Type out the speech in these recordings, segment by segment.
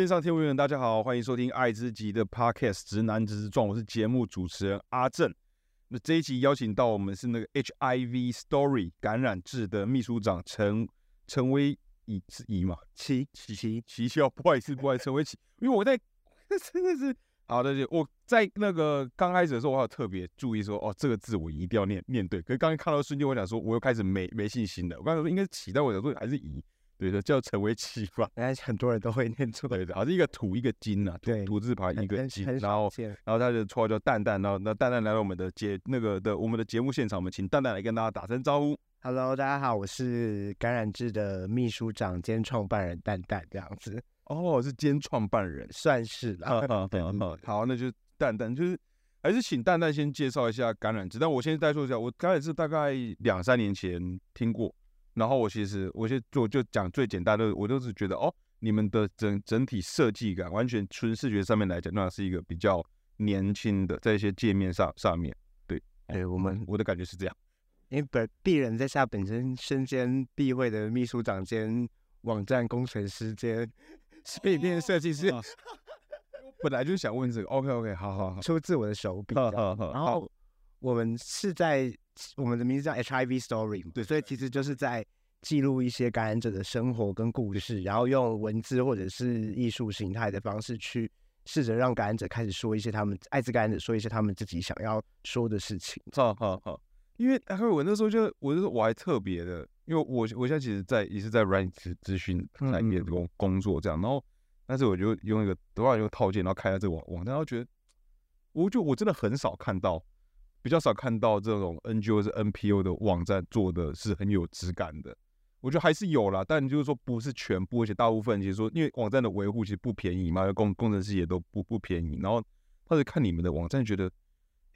线上听众朋友们，大家好，欢迎收听《爱之极》的 Podcast《直男直撞》，我是节目主持人阿正。那这一集邀请到我们是那个 HIV Story 感染志的秘书长陈陈威仪是仪嘛？奇奇奇奇笑，不好意思，不好意思，陈威奇，因为我在真的是好的，就我在那个刚开始的时候，我还有特别注意说，哦，这个字我一定要念念对。可是刚刚看到瞬间，我想说，我又开始没没信心了。我刚才说应该是起，但我想说还是仪。对的，叫成为奇吧。原来很多人都会念错，对的，好像一个土一个金呐，对，土字旁一个金，然后然后他的绰号叫蛋蛋，然后那蛋蛋来到我们的节那个的我们的节目现场，我们请蛋蛋来跟大家打声招呼。Hello，大家好，我是感染志的秘书长兼创办人蛋蛋，这样子哦，是兼创办人，算是哈啦。哈哈。好，那就蛋蛋，就是还是请蛋蛋先介绍一下感染志。但我先再说一下，我感染志大概两三年前听过。然后我其实我就做就讲最简单的，我就是觉得哦，你们的整整体设计感，完全纯视觉上面来讲，那是一个比较年轻的，在一些界面上上面，对，对我们，我的感觉是这样。因为本鄙人在下本身身兼必会的秘书长兼网站工程师兼平面设计师，啊 本来就是想问这个，OK OK，好好好，出自我的手笔。好好好，然后我们是在我们的名字叫 HIV Story，嘛对所以其实就是在记录一些感染者的生活跟故事，然后用文字或者是艺术形态的方式去试着让感染者开始说一些他们艾滋感染者说一些他们自己想要说的事情。好好好，因为还有我那时候就我就说我还特别的，因为我我现在其实在也是在软资资讯产业工工作这样，然后但是我就用一个多少用套件，然后开了这个网网站，然后觉得我就我真的很少看到，比较少看到这种 NGO 是 NPO 的网站做的是很有质感的。我觉得还是有啦，但就是说不是全部，而且大部分其实说，因为网站的维护其实不便宜嘛，工工程师也都不不便宜。然后他是看你们的网站，觉得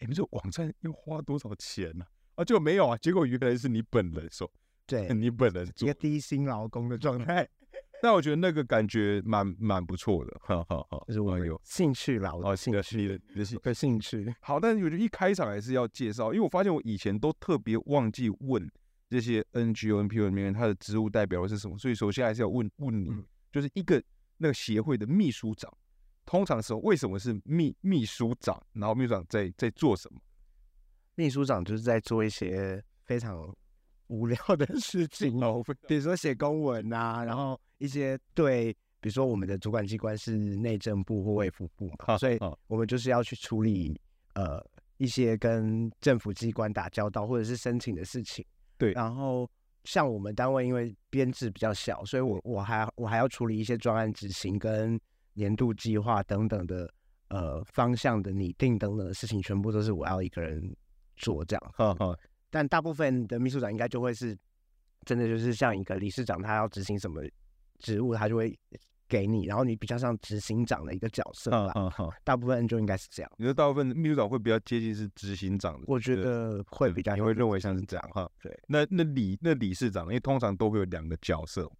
你们这网站要花多少钱呢、啊？啊，就没有啊，结果原来是你本人说，对，你本人一做个，低薪劳工的状态，但我觉得那个感觉蛮蛮不错的，哈哈哈。就是我们有兴趣劳哦，兴趣的你的你的兴的兴趣。好，但是我觉得一开场还是要介绍，因为我发现我以前都特别忘记问这些 NGO、NPO 里面他的职务代表是什么，所以首先还是要问问你，嗯就是一个那个协会的秘书长，通常时候为什么是秘秘书长？然后秘书长在在做什么？秘书长就是在做一些非常无聊的事情 哦，比如说写公文啊，然后一些对，比如说我们的主管机关是内政部或卫福部嘛，所以我们就是要去处理呃一些跟政府机关打交道或者是申请的事情。对。然后像我们单位因为编制比较小，所以我我还我还要处理一些专案执行跟年度计划等等的呃方向的拟定等等的事情，全部都是我要一个人做这样。呵呵，但大部分的秘书长应该就会是真的就是像一个理事长，他要执行什么职务，他就会给你，然后你比较像执行长的一个角色吧。大部分就应该是这样，你说大部分秘书长会比较接近是执行长的，我觉得会比较你会认为像是这样哈。对。那那理那理事长，因为通常都会有两个角色，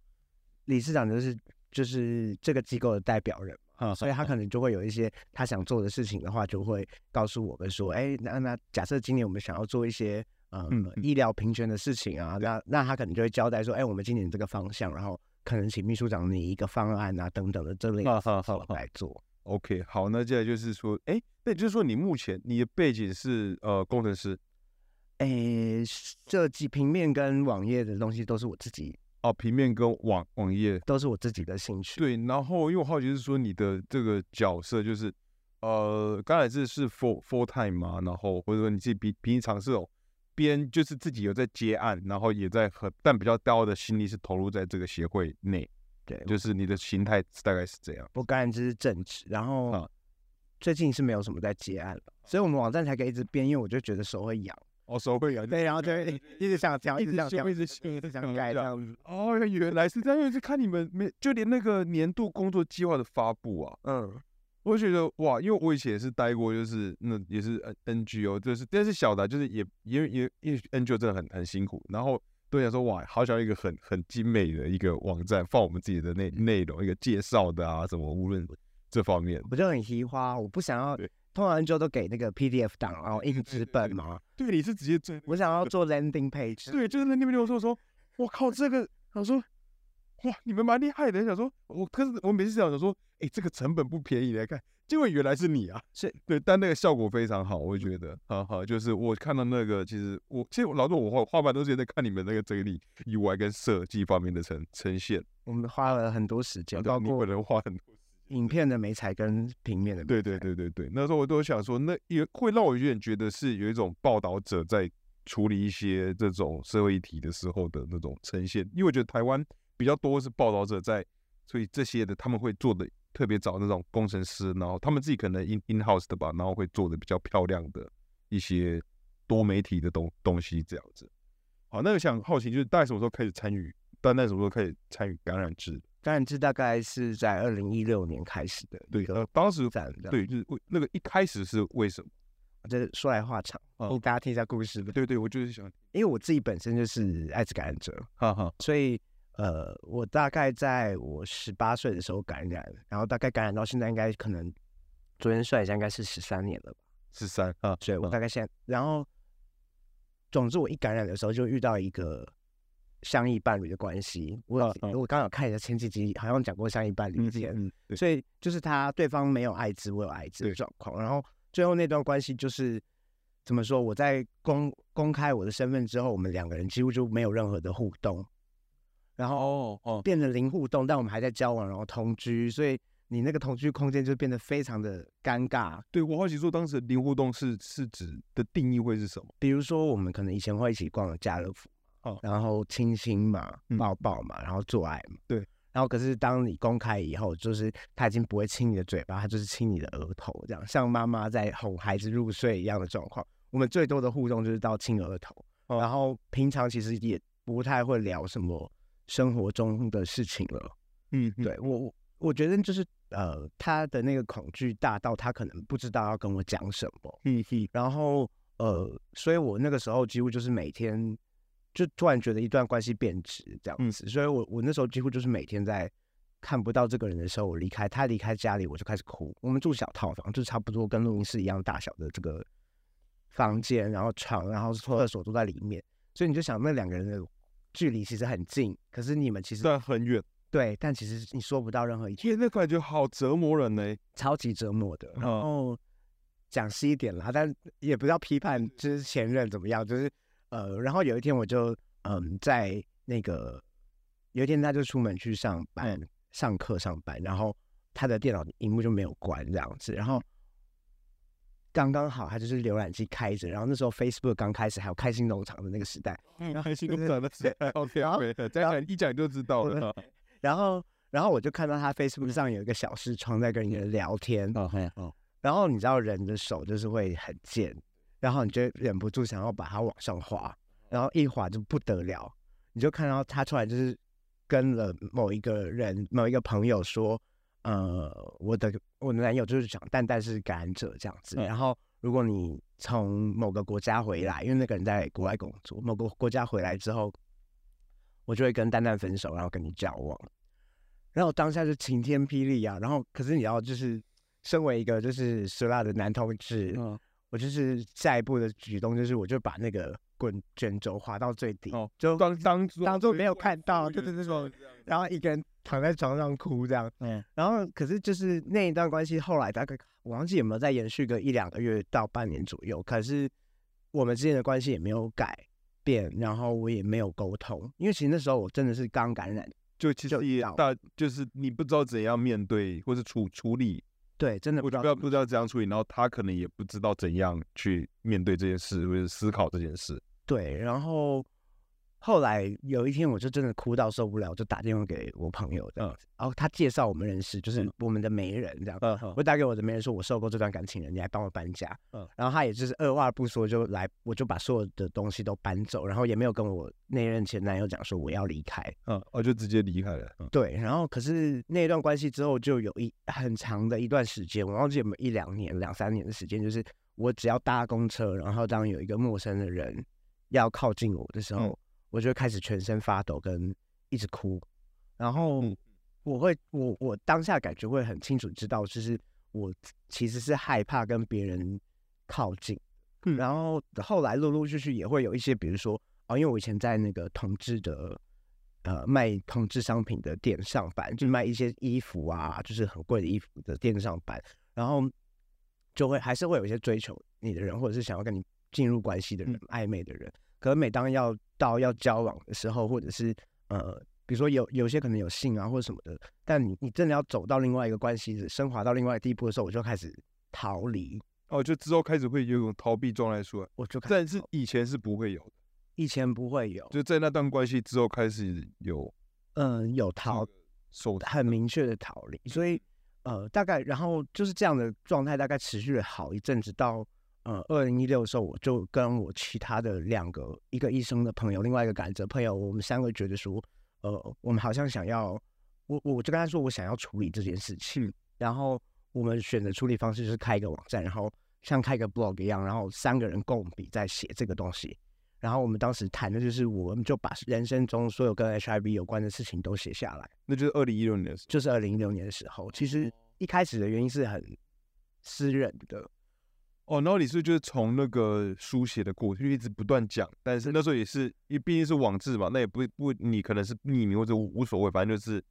理事长就是就是这个机构的代表人。哈所以他可能就会有一些他想做的事情的话，就会告诉我们说，哎，那那假设今年我们想要做一些呃、医疗平权的事情啊，那那他可能就会交代说，哎，我们今年这个方向，然后可能请秘书长拟一个方案啊等等的这类的来做。OK，好，那接下来就是说，哎，那也就是说你目前你的背景是呃工程师哎，设计平面跟网页的东西都是我自己，哦，平面跟网网页都是我自己的兴趣。对，然后因为我好奇是说你的这个角色就是呃，刚才是是 full full time 嘛，然后或者说你自己平平常是有边就是自己有在接案，然后也在很但比较高的心力是投入在这个协会内，对，就是你的心态大概是这样。我当然这是正职，然后啊最近是没有什么在接案了，所以我们网站才可以一直编，因为我就觉得手会痒。哦，手会痒对，然后就会 一直想调，一一直直想调，一直修一直想改这样子。哦，原来是这样，因为是看你们没就连那个年度工作计划的发布啊，嗯，我觉得哇，因为我以前也是待过，就是那也是 N NGO，就是但是小的啊，就是也因为也因为 NGO 真的很很辛苦，然后都想说哇，好想要一个很很精美的一个网站，放我们自己的内内容，一个介绍的啊什么，无论这方面，我就很移花，我不想要，通常 NGO 都给那个 PDF 档，然后印纸本嘛。对，你是直接最我想要做 landing page，对，就是在那边跟我说说，我靠，这个，他说，哇，你们蛮厉害的。想说，我可是我每次想想说，哎，这个成本不便宜来看，结果原来是你啊，是。对，但那个效果非常好，我觉得，哈哈，就是我看到那个，其实我其实老说我画画板都是在看你们那个整理 UI 跟设计方面的呈呈现，我们花了很多时间，包括可能花很多影片的美彩跟平面的，对对对对对，那时候我都想说，那也会让我有点觉得是有一种报道者在处理一些这种社会议题的时候的那种呈现，因为我觉得台湾。比较多是报道者在，所以这些的他们会做的特别找那种工程师，然后他们自己可能 in in house 的吧，然后会做的比较漂亮的一些多媒体的东东西这样子。好，那个想好奇就是大概什么时候开始参与？大概什么时候开始参与感染制？感染制大概是在二零一六年开始的。对，呃，当时对，就是为那个一开始是为什么？这说来话长，给大家听一下故事。对对，我就是想，因为我自己本身就是艾滋感染者，哈哈，所以。呃，我大概在我十八岁的时候感染，然后大概感染到现在，应该可能昨天算一下，应该是十三年了吧？十三啊，对，我大概现在，然后总之我一感染的时候就遇到一个相依伴侣的关系。我我刚好看一下前几集，好像讲过相依伴侣之间，所以就是他对方没有艾滋，我有艾滋的状况。然后最后那段关系就是怎么说？我在公公开我的身份之后，我们两个人几乎就没有任何的互动。然后哦哦，变得零互动，但我们还在交往，然后同居，所以你那个同居空间就变得非常的尴尬。对我好奇说，当时零互动是是指的定义会是什么？比如说，我们可能以前会一起逛家乐福，哦，然后亲亲嘛，抱抱嘛，然后做爱嘛。对。然后可是当你公开以后，就是他已经不会亲你的嘴巴，他就是亲你的额头，这样像妈妈在哄孩子入睡一样的状况。我们最多的互动就是到亲额头，然后平常其实也不太会聊什么。生活中的事情了，嗯，对我我我觉得就是呃，他的那个恐惧大到他可能不知道要跟我讲什么，嗯哼，然后呃，所以我那个时候几乎就是每天就突然觉得一段关系变质这样子，所以我我那时候几乎就是每天在看不到这个人的时候，我离开他离开家里我就开始哭。我们住小套房，就差不多跟录音室一样大小的这个房间，然后床，然后厕所都在里面，所以你就想那两个人的。距离其实很近，可是你们其实在很远。对，但其实你说不到任何一句。天，那感觉好折磨人呢，超级折磨的。然后讲细一点啦，但也不要批判，就是前任怎么样，就是呃，然后有一天我就嗯，在那个有一天他就出门去上班、上课、上班，然后他的电脑荧幕就没有关这样子，然后。刚刚好，它就是浏览器开着，然后那时候 Facebook 刚开始，还有开心农场的那个时代，开心农场的时代，OK，这样一讲就知道了。然后，然后我就看到他 Facebook 上有一个小视窗在跟人聊天，哦，然后你知道人的手就是会很贱，然后你就忍不住想要把它往上滑，然后一滑就不得了，你就看到他突然就是跟了某一个人、某一个朋友说。呃，我的我的男友就是讲蛋蛋是感染者这样子，然后如果你从某个国家回来，因为那个人在国外工作，某个国家回来之后，我就会跟蛋蛋分手，然后跟你交往。然后当下就晴天霹雳啊！然后可是你要就是身为一个就是死辣的男同志，我就是下一步的举动就是我就把那个滚卷轴滑到最底，就当当当做没有看到，就是那种，然后一个人。躺在床上哭这样，嗯，然后可是就是那一段关系后来大概我忘记有没有再延续个一两个月到半年左右，可是我们之间的关系也没有改变，然后我也没有沟通，因为其实那时候我真的是刚感染，就其实也大就是你不知道怎样面对或是处处理，对，真的不知道不知道怎样处理，然后他可能也不知道怎样去面对这件事或者思考这件事，对，然后。后来有一天，我就真的哭到受不了，就打电话给我朋友这样子，然后他介绍我们认识，就是我们的媒人这样。嗯我打给我的媒人说，我受够这段感情了，你来帮我搬家。嗯，然后他也就是二话不说就来，我就把所有的东西都搬走，然后也没有跟我那任前男友讲说我要离开。嗯，我就直接离开了。对，然后可是那段关系之后，就有一很长的一段时间，我忘记有没有一两年、两三年的时间，就是我只要搭公车，然后当有一个陌生的人要靠近我的时候。我就开始全身发抖，跟一直哭，然后我会，我我当下感觉会很清楚知道，就是我其实是害怕跟别人靠近，嗯。然后后来陆陆续续也会有一些，比如说哦，因为我以前在那个同志的呃卖同质商品的店上班，就卖一些衣服啊，就是很贵的衣服的店上班，然后就会还是会有一些追求你的人，或者是想要跟你进入关系的人、暧昧的人。可是每当要到要交往的时候，或者是呃，比如说有有些可能有性啊或者什么的，但你你真的要走到另外一个关系，升华到另外一个地步的时候，我就开始逃离，哦，就之后开始会有一种逃避状态出来，我就开始但是以前是不会有的，以前不会有，就在那段关系之后开始有嗯，有逃这个受很明确的逃离，所以呃，大概然后就是这样的状态，大概持续了好一阵子，到呃二零一六的时候，我就跟我其他的两个，一个医生的朋友，另外一个感染者朋友，我们三个觉得说，呃，我们好像想要，我我就跟他说，我想要处理这件事情，然后我们选的处理方式就是开一个网站，然后像开一个 blog 一样，然后三个人共笔在写这个东西。然后我们当时谈的就是，我们就把人生中所有跟 HIV 有关的事情都写下来。那就是二零一六年的时候。就是二零一六年的时候，其实一开始的原因是很私人的，哦，然后你是不是就是从那个书写的过程就一直不断讲，但是那时候也是，因为毕竟是网志嘛，那也不不，你可能是匿名或者无无所谓，反正就是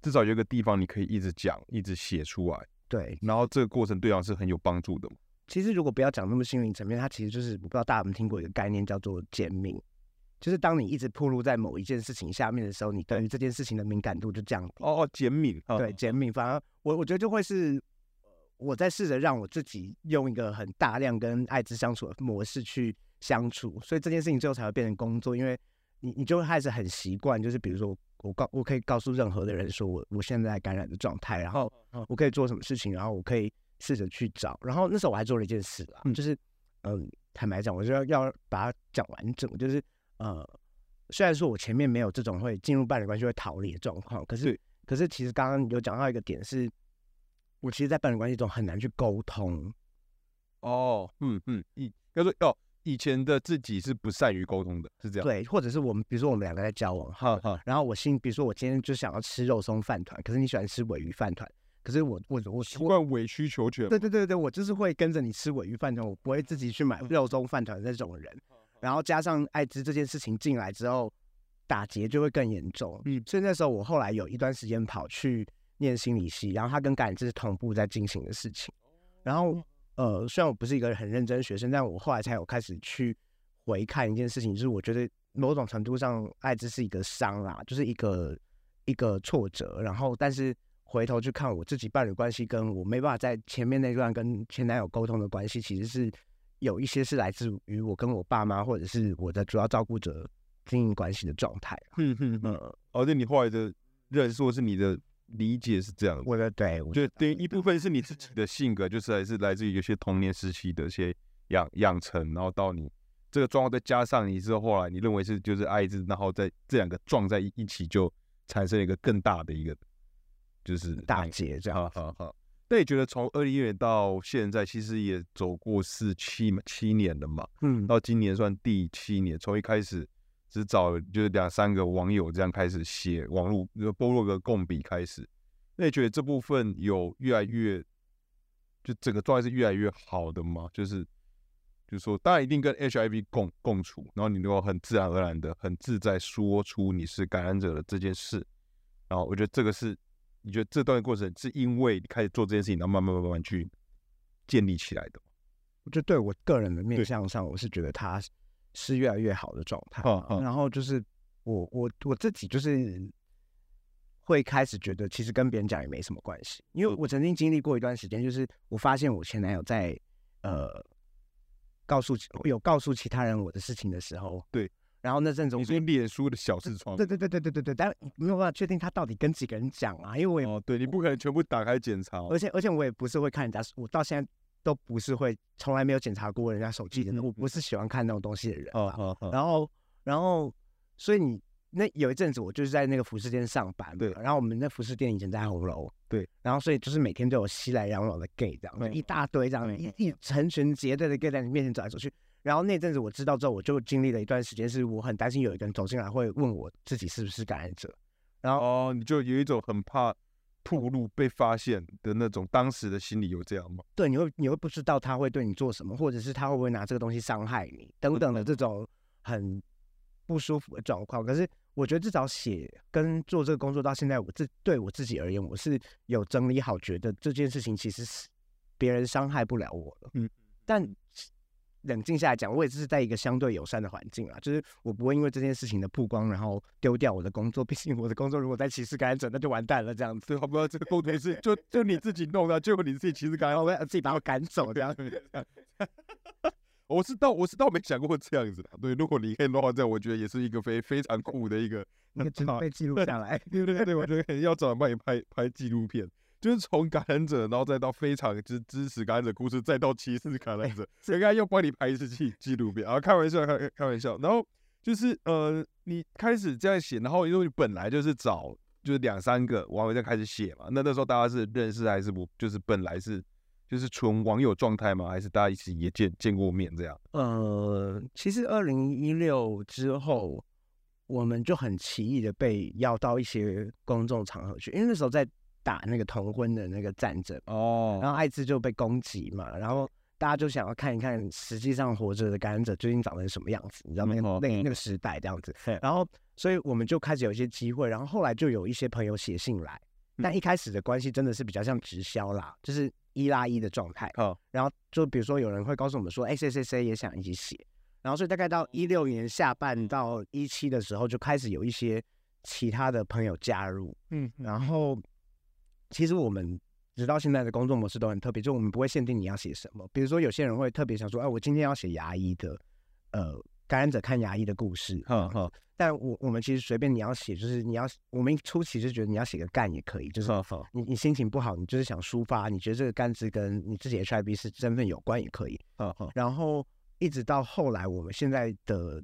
至少有一个地方你可以一直讲，一直写出来，对。然后这个过程对方是很有帮助的嘛。其实如果不要讲那么心灵层面，它其实就是我不知道大家有没有听过一个概念叫做减敏，就是当你一直暴露在某一件事情下面的时候，你对于这件事情的敏感度就降低。哦哦，减敏，啊对，减敏，反而我我觉得就会是我在试着让我自己用一个很大量跟艾滋相处的模式去相处，所以这件事情最后才会变成工作，因为你你就会开始很习惯，就是比如说我告我可以告诉任何的人说我我现在感染的状态，然后我可以做什么事情，然后我可以试着去找，然后那时候我还做了一件事啦，就是嗯，坦白讲，我就要要把它讲完整，就是呃，虽然说我前面没有这种会进入伴侣关系会逃离的状况，可是对。可是其实刚刚有讲到一个点是，我其实，在伴侣关系中很难去沟通，哦，嗯嗯，以要说哦，以前的自己是不善于沟通的，是这样。，对，或者是我们比如说我们两个在交往，哈哈，然后我心比如说我今天就想要吃肉松饭团，可是你喜欢吃尾鱼饭团，可是我我我习惯委曲求全。对对对对，我就是会跟着你吃尾鱼饭团，我不会自己去买肉松饭团的那种人。然后加上艾滋这件事情进来之后，打结就会更严重。嗯所以那时候我后来有一段时间跑去念心理系，然后他跟感染这是同步在进行的事情。然后呃，虽然我不是一个很认真的学生，但我后来才有开始去回看一件事情，就是我觉得某种程度上艾滋是一个伤啦，就是一个一个挫折。然后但是回头去看我自己伴侣关系，跟我没办法在前面那段跟前男友沟通的关系，其实是有一些是来自于我跟我爸妈或者是我的主要照顾者经营关系的状态。嗯嗯嗯。嗯，哦，对你后来的认识或是你的理解是这样的，我的对，我就等于一部分是你自己的性格，就是还是来自于有些童年时期的一些养养成，然后到你这个状况，再加上你之后后来你认为是就是爱滋，然后在这两个撞在一一起，就产生了一个更大的一个就是大姐这样好好好。那你觉得从二零一六年到现在，其实也走过四七七年了嘛？嗯，到今年算第七年，从一开始只找就是两三个网友这样开始写网络就部落格共笔开始，那你觉得这部分有越来越就整个状态是越来越好的吗？就是就是说，当然一定跟 HIV 共共处，然后你能够很自然而然的、很自在说出你是感染者的这件事，然后我觉得这个是你觉得这段过程是因为你开始做这件事情，然后慢慢慢慢去建立起来的就对我个人的面对。向上，我是觉得他是是越来越好的状态嗯。嗯。然后就是我我我自己就是会开始觉得，其实跟别人讲也没什么关系，因为嗯我曾经经历过一段时间，就是我发现我前男友在呃告诉有告诉其他人我的事情的时候，对，然后那阵子我你说脸书的小视窗，对对对对对对对，但没有办法确定他到底跟几个人讲啊，因为我也哦，对你不可能全部打开检查哦，而且而且我也不是会看人家，我到现在都不是会，从来没有检查过人家手机的我不是喜欢看那种东西的人啊。哦哦，然后然后，所以你那有一阵子我就是在那个服饰店上班，对然后我们那服饰店以前在红楼，对，然后所以就是每天都有熙来攘往的 gay 这样，一大堆这样，一成群结队的 gay 在你面前走来走去。然后那阵子我知道之后，我就经历了一段时间，是我很担心有一个人走进来会问我自己是不是感染者。然后哦，你就有一种很怕暴露被发现的那种，当时的心理有这样吗？对，你会你会不知道他会对你做什么，或者是他会不会拿这个东西伤害你等等的这种很不舒服的状况。可是我觉得至少写跟做这个工作到现在，我自对我自己而言，我是有整理好，觉得这件事情其实是别人伤害不了我了。嗯，但冷静下来讲，我也是在一个相对友善的环境啊，就是我不会因为这件事情的曝光，然后丢掉我的工作。毕竟我的工作如果在歧视感染者，那就完蛋了。这样子，对，好不好？这个工作是就就你自己弄的，结果你自己歧视感染，我自己把我赶走这样。我是倒我是倒没想过这样子的。对，如果你可以弄到这样，我觉得也是一个非非常酷的一个，那个被记录下来。对不对对，我觉得要找人帮你拍拍纪录片，就是从感染者，然后再到非常支支持感染者故事，再到歧视感染者，谁该又帮你拍一次纪纪录片。啊，开玩笑，开开玩笑。然后就是呃，你开始这样写，然后因为你本来就是找就是两三个网友在开始写嘛，那那时候大家是认识还是不？就是本来是。就是纯网友状态吗？还是大家一起也见见过面这样？呃，其实二零一六之后，我们就很奇异的被邀到一些公众场合去，因为那时候在打那个同婚的那个战争。哦，然后艾滋就被攻击嘛，然后大家就想要看一看实际上活着的感染者究竟长成什么样子，你知道那个那那个时代这样子，然后所以我们就开始有一些机会，然后后来就有一些朋友写信来，但一开始的关系真的是比较像直销啦，就是。一拉一的状态，哦，然后就比如说有人会告诉我们说，哎，谁谁谁也想一起写，然后所以大概到一六年下半到一七的时候，就开始有一些其他的朋友加入，嗯，然后其实我们直到现在的工作模式都很特别，就我们不会限定你要写什么，比如说有些人会特别想说，哎，我今天要写牙医的，呃。感染者看牙医的故事，哈哈。但我我们其实随便你要写，就是你要我们初期就觉得你要写个干也可以，就是你你心情不好，你就是想抒发，你觉得这个干字跟你自己 HIV 是身份有关也可以，哈哈。然后一直到后来，我们现在的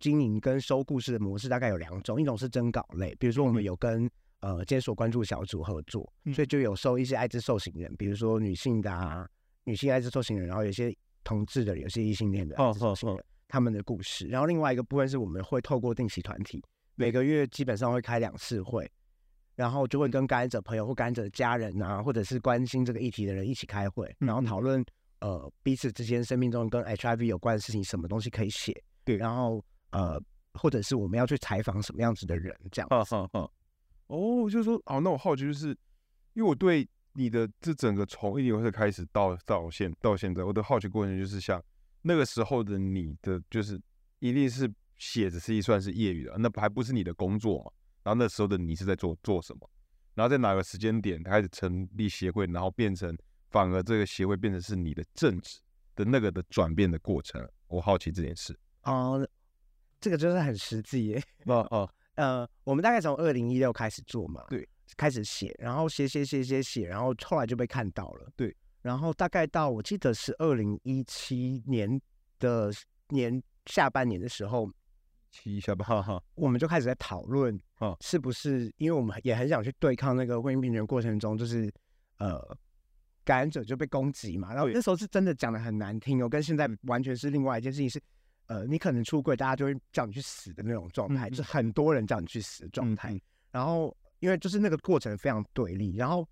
经营跟收故事的模式大概有两种，一种是征稿类，比如说我们有跟呃监所关注小组合作，所以就有收一些艾滋受刑人，比如说女性的啊，女性艾滋受刑人，然后有些同志的，有些异性恋的，哦哦。他们的故事，然后另外一个部分是我们会透过定期团体，每个月基本上会开两次会，然后就会跟感染者朋友或感染者的家人啊，或者是关心这个议题的人一起开会，然后讨论呃彼此之间生命中跟 HIV 有关的事情，什么东西可以写，对，然后呃或者是我们要去采访什么样子的人，这样。哈哈哈。哦，就是说，哦，那我好奇就是，因为我对你的这整个从一零会开始到到现到现在，我的好奇过程就是像。那个时候的你的就是一定是写着是一算是业余的，那还不是你的工作嘛？然后那时候的你是在做做什么？然后在哪个时间点开始成立协会，然后变成反而这个协会变成是你的政治的那个的转变的过程？我好奇这件事。哦，这个就是很实际耶。哦哦，呃，我们大概从二零一六开始做嘛，对，开始写，然后写写写写写，然后后来就被看到了，对。然后大概到我记得是二零一七年的年下半年的时候，七下半哈哈，我们就开始在讨论，啊，是不是因为我们也很想去对抗那个婚姻平权过程中，就是呃感染者就被攻击嘛，然后那时候是真的讲的很难听哦，跟现在完全是另外一件事情，是呃你可能出柜，大家就会叫你去死的那种状态，就是很多人叫你去死的状态，然后因为就是那个过程非常对立，然后。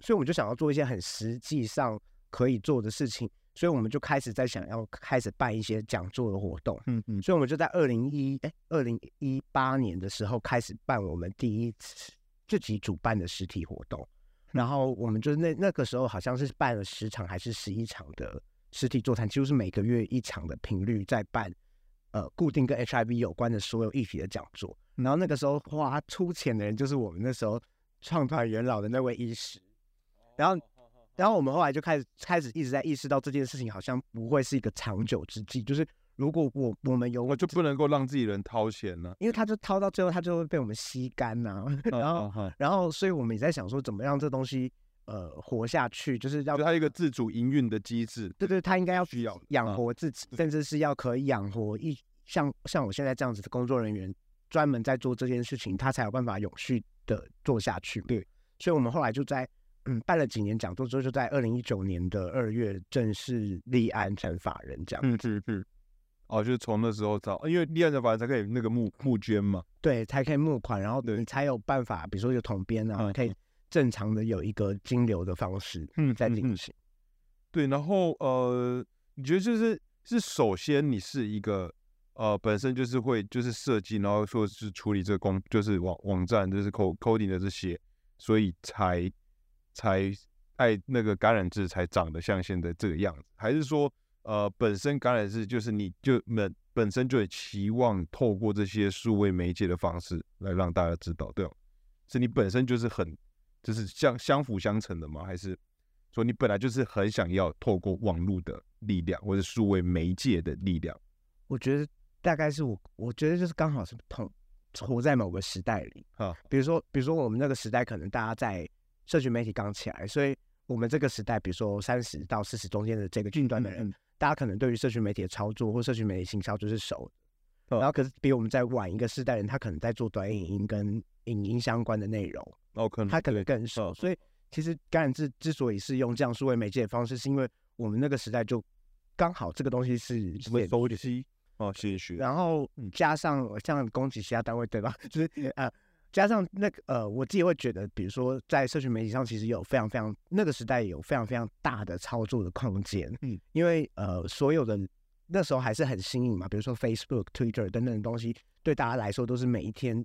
所以我们就想要做一些很实际上可以做的事情，所以我们就开始在想要开始办一些讲座的活动。嗯嗯，所以我们就在二零一哎二零一八年的时候开始办我们第一次自己主办的实体活动，然后我们就那那个时候好像是办了十场还是十一场的实体座谈，几乎是每个月一场的频率在办，呃，固定跟 HIV 有关的所有议题的讲座。然后那个时候花出钱的人就是我们那时候创团元老的那位医师。然后，然后我们后来就开始开始一直在意识到这件事情好像不会是一个长久之计。就是如果我我们有，我就不能够让自己人掏钱呢，因为他就掏到最后，他就会被我们吸干呐。然后，然后，所以我们也在想说，怎么让这东西呃活下去，就是要它一个自主营运的机制。对对，他应该要需要养活自己，甚至是要可以养活一像像我现在这样子的工作人员，专门在做这件事情，他才有办法永续的做下去。对，所以我们后来就在。嗯，办了几年讲座之后，就在二零一九年的二月正式立案成法人，这样。嗯嗯嗯。哦，就是从那时候找，因为立案成法人才可以那个募募捐嘛。对，才可以募款，然后你才有办法，比如说有统编啊，可以正常的有一个金流的方式嗯在进行。对，然后呃，你觉得就是是首先你是一个呃本身就是会就是设计，然后说是处理这个工，就是网网站就是 code coding 的这些，所以才才爱那个感染字才长得像现在这个样子，还是说呃本身感染字就是你就本本身就期望透过这些数位媒介的方式来让大家知道，对吗？是你本身就是很就是相相辅相成的吗？还是说你本来就是很想要透过网络的力量或者数位媒介的力量？我觉得大概是我，我觉得就是刚好是同活在某个时代里啊，比如说，比如说我们那个时代可能大家在社群媒体刚起来，所以我们这个时代，比如说三十到四十中间的这个阶段的人，大家可能对于社群媒体的操作或社群媒体行销就是熟的，然后可是比我们在晚一个世代人，他可能在做短影音跟影音相关的内容，哦，可能他可能更熟，所以其实感染之之所以是用这样数位媒介的方式，是因为我们那个时代就刚好这个东西是什么手机哦，谢谢。然后加上像攻击其他单位对吧？就是呃。加上那个呃，我自己会觉得，比如说在社群媒体上，其实有非常非常那个时代有非常非常大的操作的空间。嗯，因为呃，所有的那时候还是很新颖嘛，比如说 Facebook、Twitter 等等的东西，对大家来说都是每一天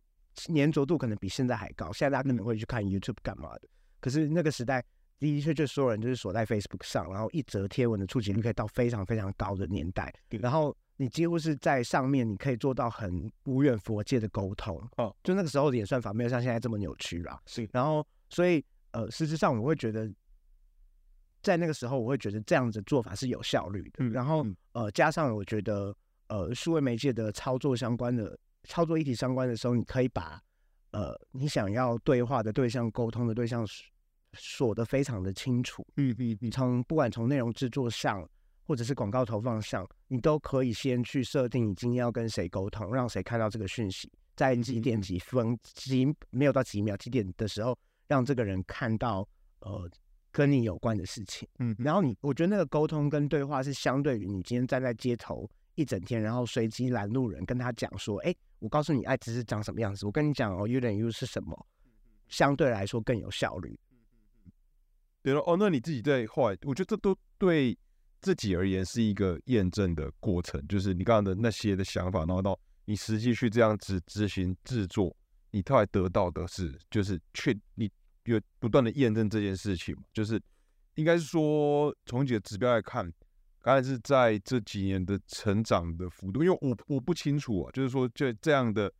粘着度可能比现在还高。现在大家可能会去看 YouTube 干嘛的，可是那个时代的的确确所有人就是锁在 Facebook 上，然后一则贴文的触及率可以到非常非常高的年代。然后。你几乎是在上面，你可以做到很无远佛界的沟通哦。就那个时候的演算法没有像现在这么扭曲啦。是，然后所以呃，事实上我会觉得，在那个时候我会觉得这样子做法是有效率的。然后呃，加上我觉得呃，数位媒介的操作相关的操作议题相关的时候，你可以把呃你想要对话的对象、沟通的对象锁得非常的清楚。嗯嗯嗯，从不管从内容制作上。或者是广告投放上，你都可以先去设定你今天要跟谁沟通，让谁看到这个讯息，在几点几分几没有到几秒几点的时候，让这个人看到呃跟你有关的事情。嗯，然后你我觉得那个沟通跟对话是相对于你今天站在街头一整天，然后随机拦路人跟他讲说，哎，我告诉你爱只是长什么样子，我跟你讲哦，U 等于 U 是什么，相对来说更有效率。对了，哦，那你自己在后来，我觉得这都对。自己而言是一个验证的过程，就是你刚刚的那些的想法，然后到你实际去这样子执行制作，你后来得到的是，就是确你有不断的验证这件事情嘛？就是应该是说从几个指标来看，刚才是在这几年的成长的幅度，因为我我不清楚啊，就是说这这样的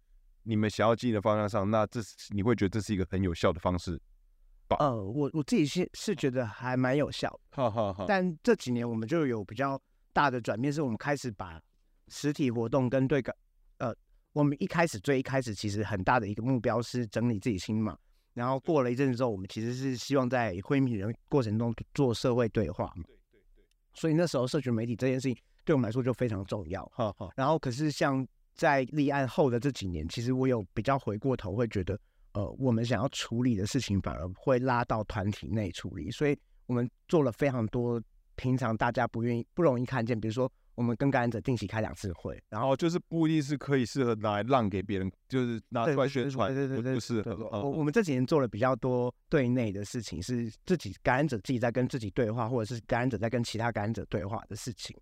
你们想要经营的方向上，那这是你会觉得这是一个很有效的方式。呃，我我自己是是觉得还蛮有效，哈哈哈。但这几年我们就有比较大的转变，是我们开始把实体活动跟对感，呃，我们一开始最一开始其实很大的一个目标是整理自己心嘛，然后过了一阵子之后，我们其实是希望在会议人过程中做社会对话，对对对。所以那时候社群媒体这件事情对我们来说就非常重要，哈哈。然后可是像在立案后的这几年，其实我有比较回过头会觉得。呃，我们想要处理的事情反而会拉到团体内处理，所以我们做了非常多平常大家不愿意、不容易看见，比如说我们跟感染者定期开两次会，然后就是不一定是可以适合拿来让给别人，就是拿出来宣传，对对对，不适合。我我们这几年做了比较多对内的事情，是自己感染者自己在跟自己对话，或者是感染者在跟其他感染者对话的事情，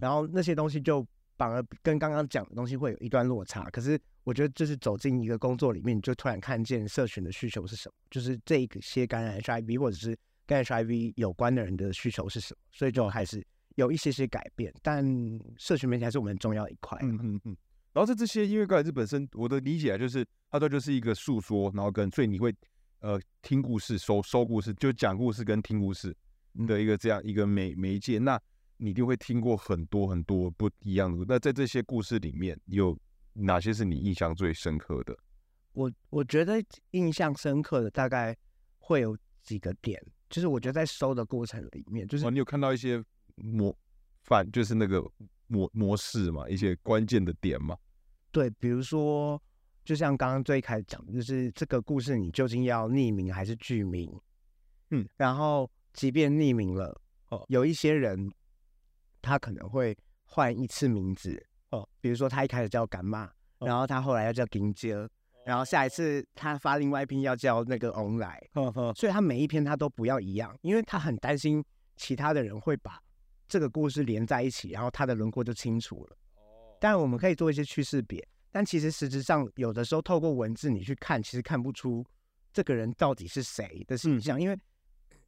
然后那些东西就。反而跟刚刚讲的东西会有一段落差，可是我觉得就是走进一个工作里面，你就突然看见社群的需求是什么，就是这一些感染 HIV 或者是跟 HIV 有关的人的需求是什么，所以就还是有一些些改变。但社群媒体还是我们很重要一块。嗯嗯嗯。然后在这些因为感染这本身，我的理解就是它都就是一个诉说，然后跟所以你会呃听故事、收收故事，就讲故事跟听故事的一个这样一个媒媒介。那你一定会听过很多很多不一样的。那在这些故事里面，有哪些是你印象最深刻的？我我觉得印象深刻的大概会有几个点，就是我觉得在收的过程里面，就是哦你有看到一些模反，就是那个模模式嘛，一些关键的点嘛。对，比如说，就像刚刚最开始讲的，就是这个故事你究竟要匿名还是具名？嗯，然后即便匿名了，哦，有一些人。他可能会换一次名字哦，比如说他一开始叫干妈，然后他后来要叫金杰，然后下一次他发另外一篇要叫那个 on 来，所以他每一篇他都不要一样，因为他很担心其他的人会把这个故事连在一起，然后它的轮廓就清楚了。当然我们可以做一些趋势别，但其实实质上有的时候透过文字你去看，其实看不出这个人到底是谁的形象，因为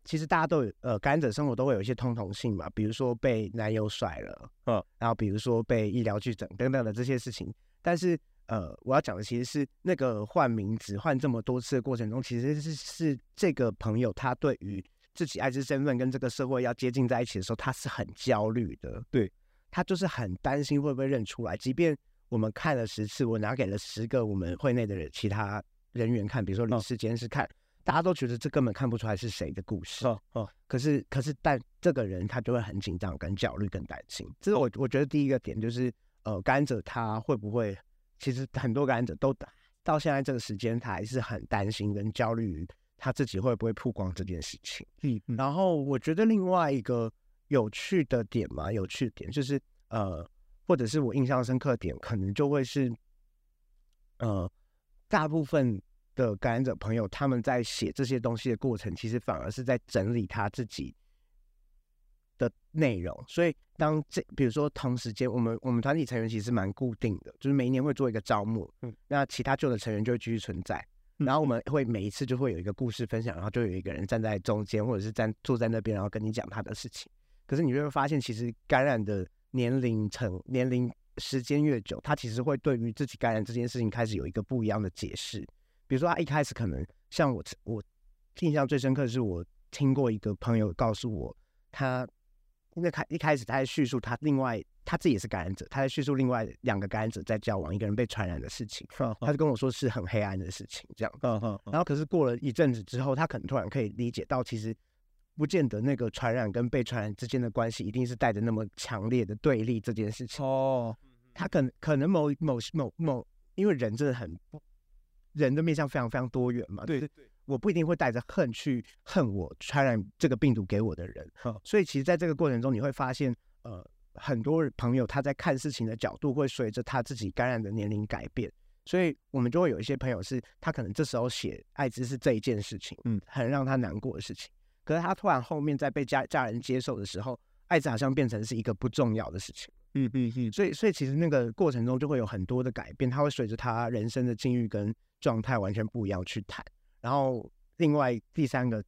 其实大家都有呃感染者生活都会有一些通同性嘛，比如说被男友甩了，嗯，然后比如说被医疗拒诊等等的这些事情，但是呃我要讲的其实是那个换名字换这么多次的过程中，其实是是这个朋友他对于自己爱滋身份跟这个社会要接近在一起的时候，他是很焦虑的，对他就是很担心会不会认出来，即便我们看了十次，我拿给了十个我们会内的人其他人员看，比如说律师、监事看，大家都觉得这根本看不出来是谁的故事。哦哦，可是可是，但这个人他就会很紧张、跟焦虑、跟担心。这是我我觉得第一个点就是，呃，感染者他会不会，其实很多感染者都到现在这个时间，他还是很担心跟焦虑于他自己会不会曝光这件事情。嗯嗯然后我觉得另外一个有趣的点嘛，有趣的点就是呃，或者是我印象深刻的点，可能就会是呃，大部分的感染者朋友他们在写这些东西的过程，其实反而是在整理他自己的内容。所以当这比如说同时间，我们我们团体成员其实蛮固定的，就是每一年会做一个招募，嗯，那其他旧的成员就会继续存在。然后我们会每一次就会有一个故事分享，然后就有一个人站在中间，或者是站坐在那边，然后跟你讲他的事情。可是你就会发现，其实感染的年龄层、年龄时间越久，他其实会对于自己感染这件事情开始有一个不一样的解释。比如说，他一开始可能像我，我印象最深刻的是，我听过一个朋友告诉我，他因为开一开始他在叙述他另外他自己也是感染者，他在叙述另外两个感染者在交往，一个人被传染的事情，他就跟我说是很黑暗的事情，这样。嗯嗯然后可是过了一阵子之后，他可能突然可以理解到，其实不见得那个传染跟被传染之间的关系一定是带着那么强烈的对立这件事情。哦，他可能可能某某某某，因为人真的很不，人的面向非常非常多元嘛。对就是我不一定会带着恨去恨我传染这个病毒给我的人。好所以其实在这个过程中，你会发现，呃，很多朋友他在看事情的角度会随着他自己感染的年龄改变。所以我们就会有一些朋友是，他可能这时候写艾滋是这一件事情，嗯，很让他难过的事情。可是他突然后面在被家家人接受的时候，艾滋好像变成是一个不重要的事情。嗯嗯嗯，所以，所以其实那个过程中就会有很多的改变，他会随着他人生的境遇跟状态完全不一样去谈。然后，另外第三个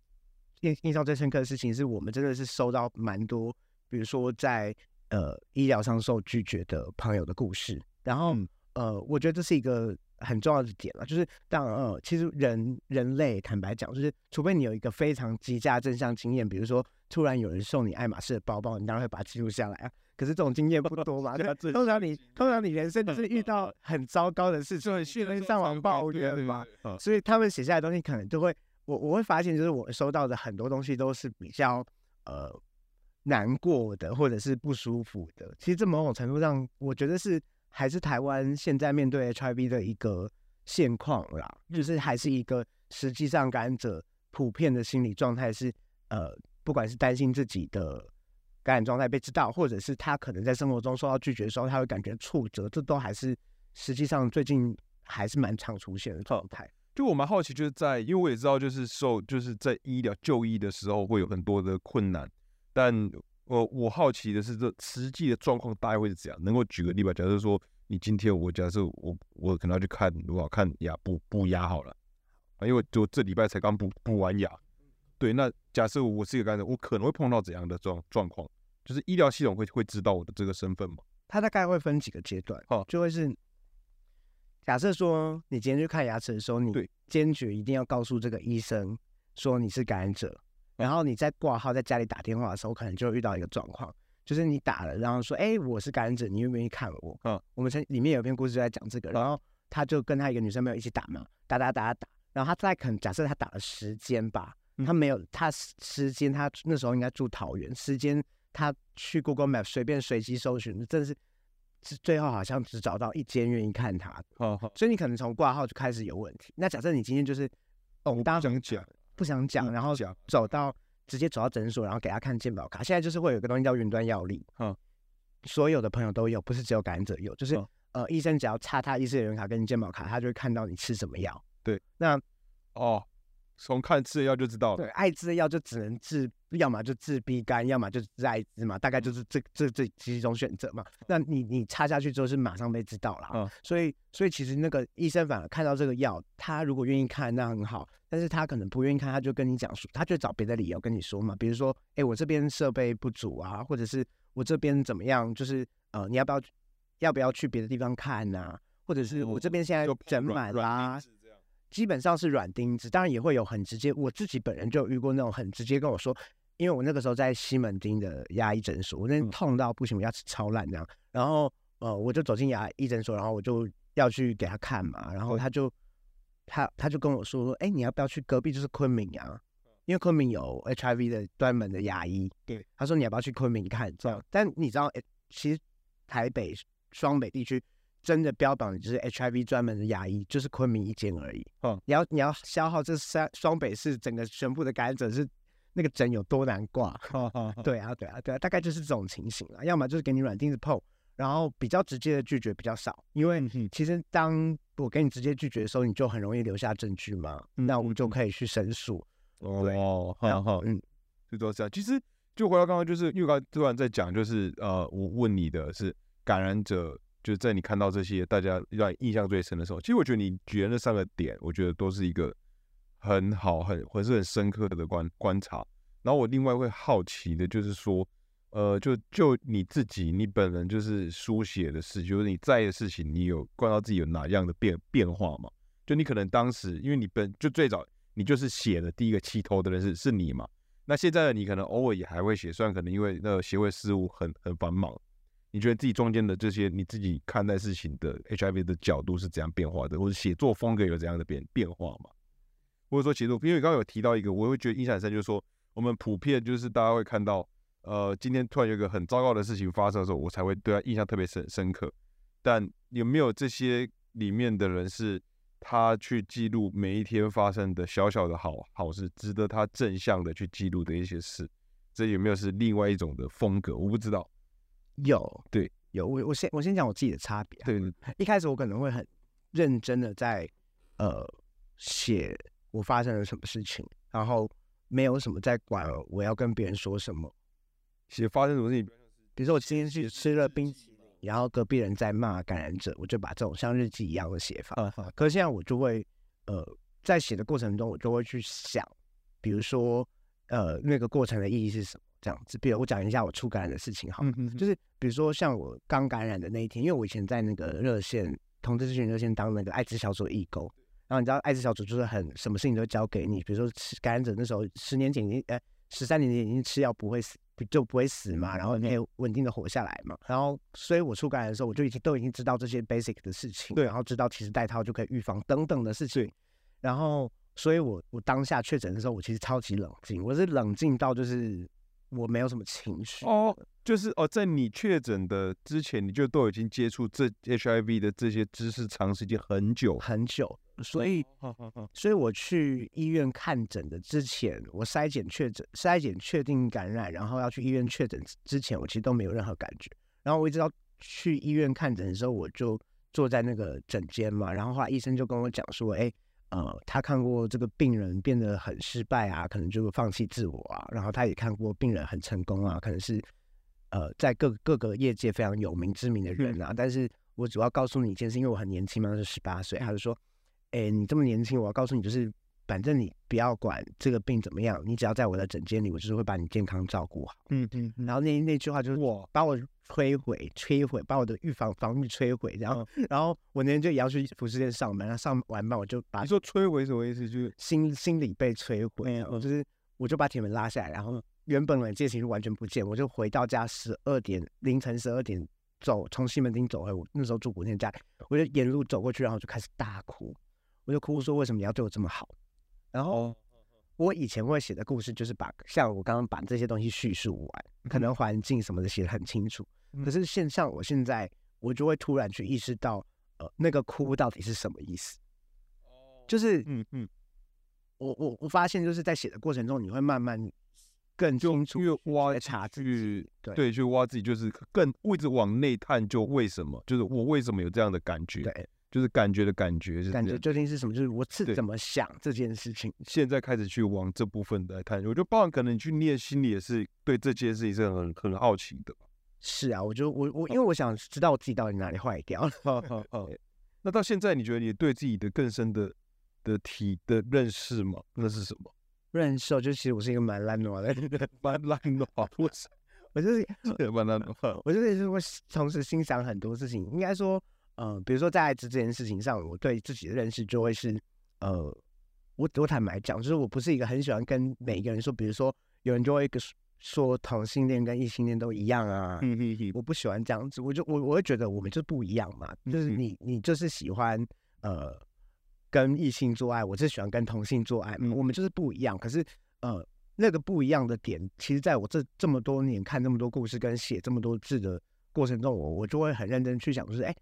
印印象最深刻的事情是我们真的是收到蛮多，比如说在呃医疗上受拒绝的朋友的故事。然后，嗯呃，我觉得这是一个很重要的点了，就是当呃，其实人人类坦白讲，就是除非你有一个非常极佳正向经验，比如说突然有人送你爱马仕的包包，你当然会把它记录下来啊。可是这种经验不多嘛，对吧通常你通常你人生就是遇到很糟糕的事情，就会上网抱怨嘛，，嗯所以他们写下来的东西可能就会，我我会发现，就是我收到的很多东西都是比较呃难过的，或者是不舒服的。其实这某种程度上，我觉得是还是台湾现在面对 HIV 的一个现况啦，就是还是一个实际上感染者普遍的心理状态是呃，不管是担心自己的。感染状态被知道，或者是他可能在生活中受到拒绝的时候，他会感觉挫折，这都还是实际上最近还是蛮常出现的状态。就我蛮好奇，就是在因为我也知道，就是受就是在医疗就医的时候会有很多的困难，但我我好奇的是，这实际的状况大概会是怎样？能够举个例吧？假设说你今天我假设我我可能要去看，如果看牙补补牙好了，啊，因为就这礼拜才刚补补完牙，对，那假设我是一个感染者，我可能会碰到怎样的状状况？就是医疗系统会会知道我的这个身份吗？它大概会分几个阶段，哦就会是假设说你今天去看牙齿的时候，你坚决一定要告诉这个医生说你是感染者，然后你在挂号在家里打电话的时候，可能就会遇到一个状况，就是你打了，然后说，哎、我是感染者，你愿不愿意看我？嗯，我们曾里面有一篇故事就在讲这个，然后他就跟他一个女生朋友一起打嘛，打打打打打，然后他在可能假设他打了时间吧，嗯他没有他时时间，他那时候应该住桃园，时间他去 Google Map 随便随机搜寻，真的是是最后好像只找到一间愿意看他，好好，所以你可能从挂号就开始有问题。那假设你今天就是哦，大家想讲，不想讲，嗯然后讲。走到直接走到诊所，然后给他看健保卡。现在就是会有一个东西叫云端药力，嗯，所有的朋友都有，不是只有感染者有，就是、嗯呃，医生只要插他医师人员卡跟你健保卡，他就会看到你吃什么药。对，那哦，从看吃的药就知道了。对艾滋的药就只能治要么就治鼻肝，要么就是致艾滋嘛，大概就是这这这几种选择嘛。那你你插下去之后是马上被知道了，嗯所以所以其实那个医生反而看到这个药，他如果愿意看那很好，但是他可能不愿意看，他就跟你讲说，他就找别的理由跟你说嘛，比如说，哎，我这边设备不足啊，或者是我这边怎么样，就是呃，你要不要要不要去别的地方看呐、或者是我这边现在整满啦、基本上是软钉子，当然也会有很直接。我自己本人就遇过那种很直接跟我说，因为我那个时候在西门町的牙医诊所，我那痛到不行，我牙齿超烂这样。然后呃，我就走进牙医诊所，然后我就要去给他看嘛，然后他就他他就跟我说，哎，你要不要去隔壁就是昆明啊？因为昆明有 HIV 的专门的牙医，对，他说你要不要去昆明看这样？但你知道，哎其实台北双北地区真的标榜的就是 HIV 专门的牙医，就是昆明一间而已。嗯你要你要消耗这三双北市整个全部的感染者是那个诊有多难挂？对啊，对啊，对啊，大概就是这种情形啦。要么就是给你软钉子碰，然后比较直接的拒绝比较少，因为其实当我给你直接拒绝的时候，你就很容易留下证据嘛，那我们就可以去申诉。哦，然哈哈，后嗯，最多是这样。其实就回到刚刚，就是因为刚刚突然在讲，就是呃，我问你的是感染者，就是在你看到这些大家让你印象最深的时候，其实我觉得你举的那三个点，我觉得都是一个很好、很或是很深刻的观观察。然后我另外会好奇的就是说，呃，就就你自己，你本人就是书写的事，就是你在意的事情，你有观察到自己有哪样的变变化吗？就你可能当时，因为你本就最早你就是写的第一个起头的人是是你嘛，那现在的你可能偶尔也还会写，虽然可能因为那个协会事务很很繁忙，你觉得自己中间的这些你自己看待事情的 HIV 的角度是怎样变化的，或者写作风格有怎样的变变化吗？或者说写作，因为刚刚有提到一个，我会觉得印象很深，就是说我们普遍就是大家会看到，呃，今天突然有一个很糟糕的事情发生的时候，我才会对他印象特别深深刻。但有没有这些里面的人是他去记录每一天发生的小小的好好事，值得他正向的去记录的一些事？这有没有是另外一种的风格？我不知道。有，对，有。我我先我先讲我自己的差别啊。对，一开始我可能会很认真的在呃写我发生了什么事情，然后没有什么在管我要跟别人说什么。写发生什么事情，比如说我今天去吃了冰淇淋，然后隔壁人在骂感染者，我就把这种像日记一样的写法。啊哈，可是现在我就会呃在写的过程中，我就会去想，比如说呃那个过程的意义是什么这样子。比如我讲一下我初感染的事情好了，嗯就是比如说像我刚感染的那一天，因为我以前在那个热线同志咨询热线当那个艾滋小组的义工，然后你知道艾滋小组就是很什么事情都交给你，比如说吃感染者那时候十年前已经呃十三年前已经吃药不会死就不会死嘛，然后可以稳定的活下来嘛，然后所以我出感染的时候我就已经都已经知道这些 basic 的事情，对然后知道其实戴套就可以预防等等的事情，然后所以我我当下确诊的时候我其实超级冷静，我是冷静到就是我没有什么情绪，哦，就是哦，在你确诊的之前，你就都已经接触这 HIV 的这些知识长时间很久，很久，所以所以我去医院看诊的之前，我筛检确诊、筛检确定感染，然后要去医院确诊之之前，我其实都没有任何感觉。然后我一直到去医院看诊的时候，我就坐在那个诊间嘛，然后后来医生就跟我讲说，哎，呃，他看过这个病人变得很失败啊，可能就放弃自我啊，然后他也看过病人很成功啊，可能是呃在各各个业界非常有名知名的人啊，但是我主要告诉你一件事，因为我很年轻嘛，是十八岁，他就说。哎，你这么年轻，我要告诉你，就是反正你不要管这个病怎么样，你只要在我的诊间里，我就是会把你健康照顾好。嗯嗯嗯，然后那那句话就是我，把我摧毁、摧毁，把我的预防防御摧毁。然后，然后我那天就也要去服饰店上班，然后上完班我就把你说摧毁什么意思？就是心心理被摧毁，嗯嗯就是我就把铁门拉下来，然后原本冷界情绪完全不见，我就回到家十二点凌晨十二点走从西门町走回我那时候住古天家，我就沿路走过去，然后就开始大哭，我就哭说为什么你要对我这么好？然后哦，我以前会写的故事就是把像我刚刚把这些东西叙述完，可能环境什么的写的很清楚，嗯可是现像我现在，我就会突然去意识到，呃，那个哭到底是什么意思？就是嗯嗯，我我我发现就是在写的过程中，你会慢慢更清楚越挖在查自己去，对对，去挖自己，就是更一直往内探，就为什么，就是我为什么有这样的感觉？对就是感觉的感觉是感觉究竟是什么？就是我是怎么想这件事情。现在开始去往这部分来看，我觉得包含可能你去念心理也是对这件事情是很很好奇的。是啊，我就我我因为我想知道我自己到底哪里坏掉了。那到现在你觉得你对自己的更深的的体的认识吗？那是什么？认识哦就其实我是一个蛮烂惰的人，蛮烂的话，我是 我就是蛮烂的话，我就是会同时欣赏很多事情。应该说，呃，比如说在爱知这件事情上，我对自己的认识就会是，呃，我我坦白讲，就是我不是一个很喜欢跟每一个人说，比如说有人就会说说同性恋跟异性恋都一样啊，嗯哼哼，我不喜欢这样子，我就我我会觉得我们就是不一样嘛，就是嗯你你就是喜欢呃跟异性做爱，我是喜欢跟同性做爱，嗯我们就是不一样。可是呃那个不一样的点，其实在我这这么多年看这么多故事跟写这么多字的过程中，我我就会很认真去想，就是哎，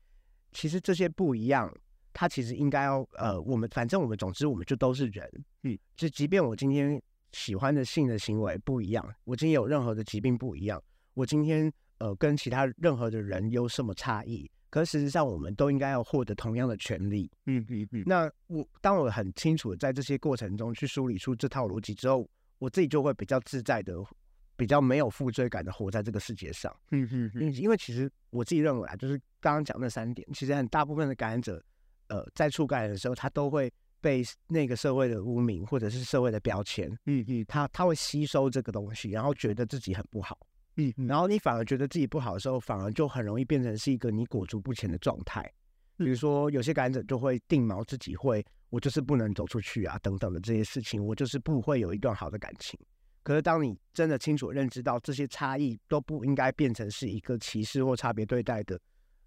其实这些不一样。它其实应该要呃，我们反正我们总之我们就都是人，嗯，就即便我今天喜欢的性的行为不一样，我今天有任何的疾病不一样，我今天呃跟其他任何的人有什么差异？可事实上，我们都应该要获得同样的权利。嗯嗯嗯，那我当我很清楚的在这些过程中去梳理出这套逻辑之后，我自己就会比较自在的、比较没有负罪感的活在这个世界上。嗯嗯因为因为其实我自己认为啊，就是刚刚讲那三点，其实很大部分的感染者，呃，在触感染的时候，他都会被那个社会的污名或者是社会的标签，嗯嗯他他会吸收这个东西，然后觉得自己很不好。嗯然后你反而觉得自己不好的时候，反而就很容易变成是一个你裹足不前的状态。比如说，有些感染者就会定锚自己会，我就是不能走出去啊，等等的这些事情，我就是不会有一段好的感情。可是当你真的清楚认知到这些差异都不应该变成是一个歧视或差别对待的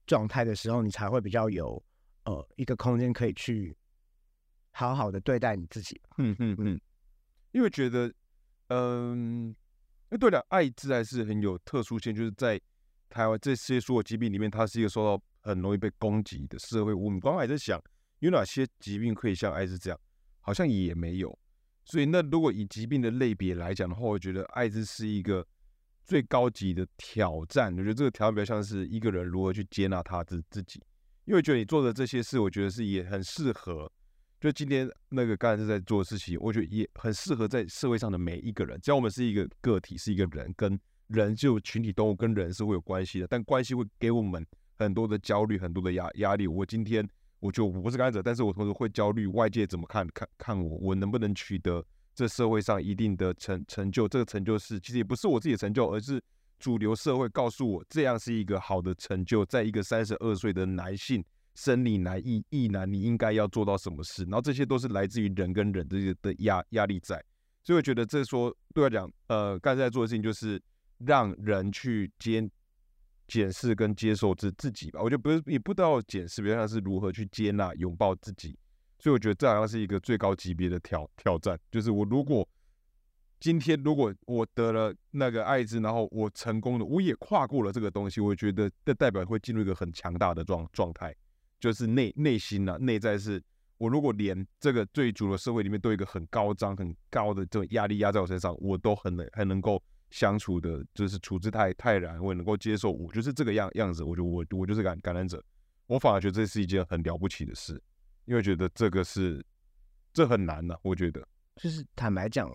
状态的时候，你才会比较有呃一个空间可以去好好的对待你自己。嗯嗯嗯，因为觉得，嗯，那对了，艾滋还是很有特殊性，就是在台湾这些所有疾病里面，它是一个受到很容易被攻击的社会污名。刚刚还在想，有哪些疾病可以像艾滋这样，好像也没有。所以，那如果以疾病的类别来讲的话，我觉得艾滋是一个最高级的挑战。我觉得这个挑战比较像是一个人如何去接纳他自自己，因为我觉得你做的这些事，我觉得是也很适合。就今天那个刚才是在做的事情，我觉得也很适合在社会上的每一个人。只要我们是一个个体，是一个人，跟人就群体动物跟人是会有关系的，但关系会给我们很多的焦虑，很多的压压力。我今天我就我不是感染者，但是我同时会焦虑外界怎么看看看我，我能不能取得这社会上一定的成成就？这个成就是其实也不是我自己的成就，而是主流社会告诉我这样是一个好的成就，在一个三十二岁的男性。生理男、异异男，你应该要做到什么事？然后这些都是来自于人跟人这些的压压力在，所以我觉得这说对我来讲，呃，刚才在做的事情就是让人去检检视跟接受自自己吧。我觉得不是也不知道检视，比较像是如何去接纳、拥抱自己。所以我觉得这好像是一个最高级别的挑挑战，就是我如果今天如果我得了那个艾滋，然后我成功了，我也跨过了这个东西，我觉得这代表会进入一个很强大的状状态。就是内内心啊，内在是我如果连这个最主流社会里面都有一个很高涨、很高的这种压力压在我身上，我都很能很能够相处的，就是处之泰泰然，我也能够接受我就是这个样样子，我就我我就是感感染者，我反而觉得这是一件很了不起的事，因为觉得这个是这很难呐、我觉得，就是坦白讲，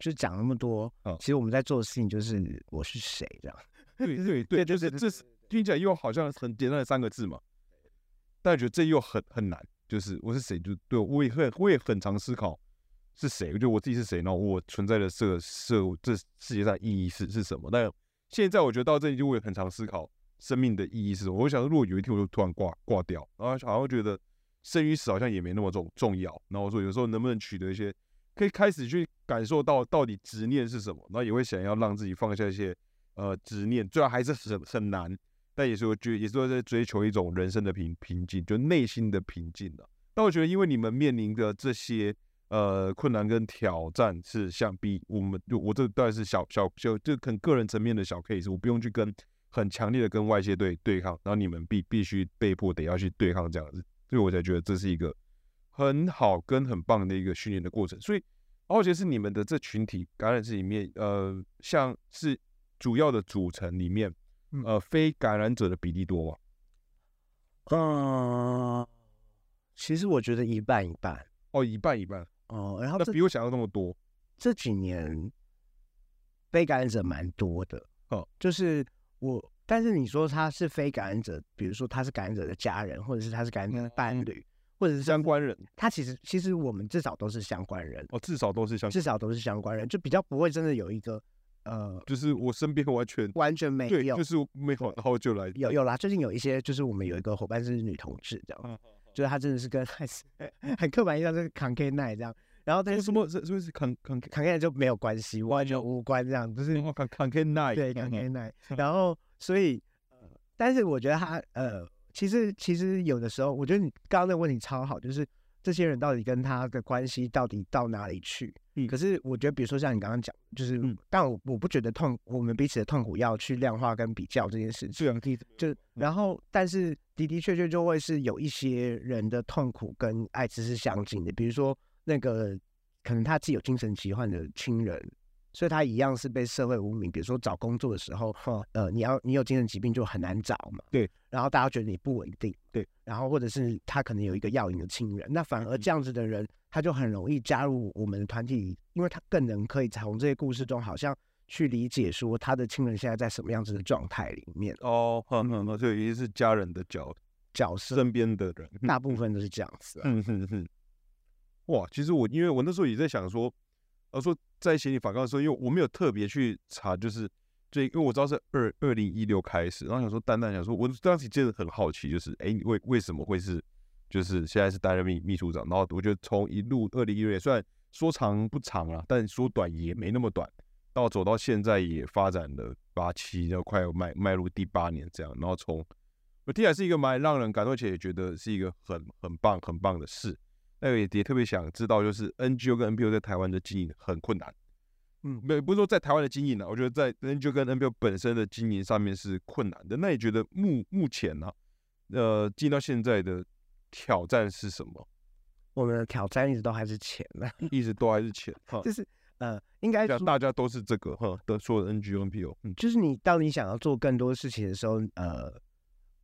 就讲那么多，嗯其实我们在做的事情就是我是谁这样。对对对，就是这是听起来又好像很简单的三个字嘛，但觉得这又很很难，就是我是谁，就对我也很我也很常思考是谁，就我自己是谁，然后我存在的社社这世界上意义是是什么？但现在我觉得到这里就会很常思考生命的意义是什么。我想，如果有一天我就突然挂挂掉，然后好像觉得生与死好像也没那么重重要，然后我说有时候能不能取得一些，可以开始去感受到到底执念是什么，然后也会想要让自己放下一些呃执念，虽然还是很很难。但也是我觉得也是在追求一种人生的平平静，就内心的平静的。但我觉得，因为你们面临的这些呃困难跟挑战，是相比我们，就我这当然是小小就就很个人层面的小 case，我不用去跟很强烈的跟外界对对抗，然后你们必必须被迫得要去对抗这样子，所以我才觉得这是一个很好跟很棒的一个训练的过程。所以，而且是你们的这群体感染者里面，呃，像是主要的组成里面。嗯呃，非感染者的比例多吗？嗯，其实我觉得一半一半哦，一半一半，哦。然后这那比我想象那么多。这几年非感染者蛮多的哦，就是我，但是你说他是非感染者，比如说他是感染者的家人，或者是他是感染者的伴侣，或者是相关人，他其实其实我们至少都是相关人，哦，至少都是相，至少都是相关人，就比较不会真的有一个呃，就是我身边完全完全没，有，就是没有，然后就来有有啦。最近有一些就是我们有一个伙伴是女同志这样，嗯就是他真的是跟 还是很刻板印象就是扛 K 耐这样，然后但是为什么？是是不是扛扛扛 K 奈就没有关系，完全无关这样，就是哦扛扛 K night 对，扛 K 耐，然后所以呃，但是我觉得他呃，其实其实有的时候，我觉得你刚刚那个问题超好，就是这些人到底跟他的关系到底到哪里去？嗯。可是我觉得，比如说像你刚刚讲，就是，嗯。但我我不觉得痛，我们彼此的痛苦要去量化跟比较这件事就然后，但是的的确确就会是有一些人的痛苦跟艾滋是相近的，比如说那个可能他自己有精神疾患的亲人，所以他一样是被社会污名。比如说找工作的时候，呃，你要你有精神疾病就很难找嘛，对。然后大家觉得你不稳定，对。然后或者是他可能有一个药瘾的亲人，那反而这样子的人，他就很容易加入我们的团体，因为他更能可以从这些故事中，好像去理解说他的亲人现在在什么样子的状态里面，哦，哼哼，那就已经是家人的角角色身边的人，大部分都是这样子、啊。嗯哼哼，哇，其实我因为我那时候也在想说，呃，说在写你反抗的时候，因为我没有特别去查，就是这，因为我知道是二二零一六开始，然后想说蛋蛋想说，我当时真的很好奇，就是哎，你为为什么会是，就是现在是担任秘秘书长，然后我觉得从一路二零一六，虽然说长不长啊，但说短也没那么短，到走到现在也发展了八七，要快要迈迈入第八年这样，然后从我听起来是一个蛮让人感动，而且也觉得是一个很很棒很棒的事。那个也也特别想知道，就是 NGO 跟 NPO 在台湾的经营很困难。嗯没不是说在台湾的经营呢、我觉得在 NGO 跟 NPO 本身的经营上面是困难的。那你觉得目目前呢、呃，进到现在的挑战是什么？我们的挑战一直都还是钱呢，一直都还是钱，哈，就是呃，应该大说大家都是这个哈的所有的 NGO NPO，嗯，就是你当你想要做更多事情的时候，呃，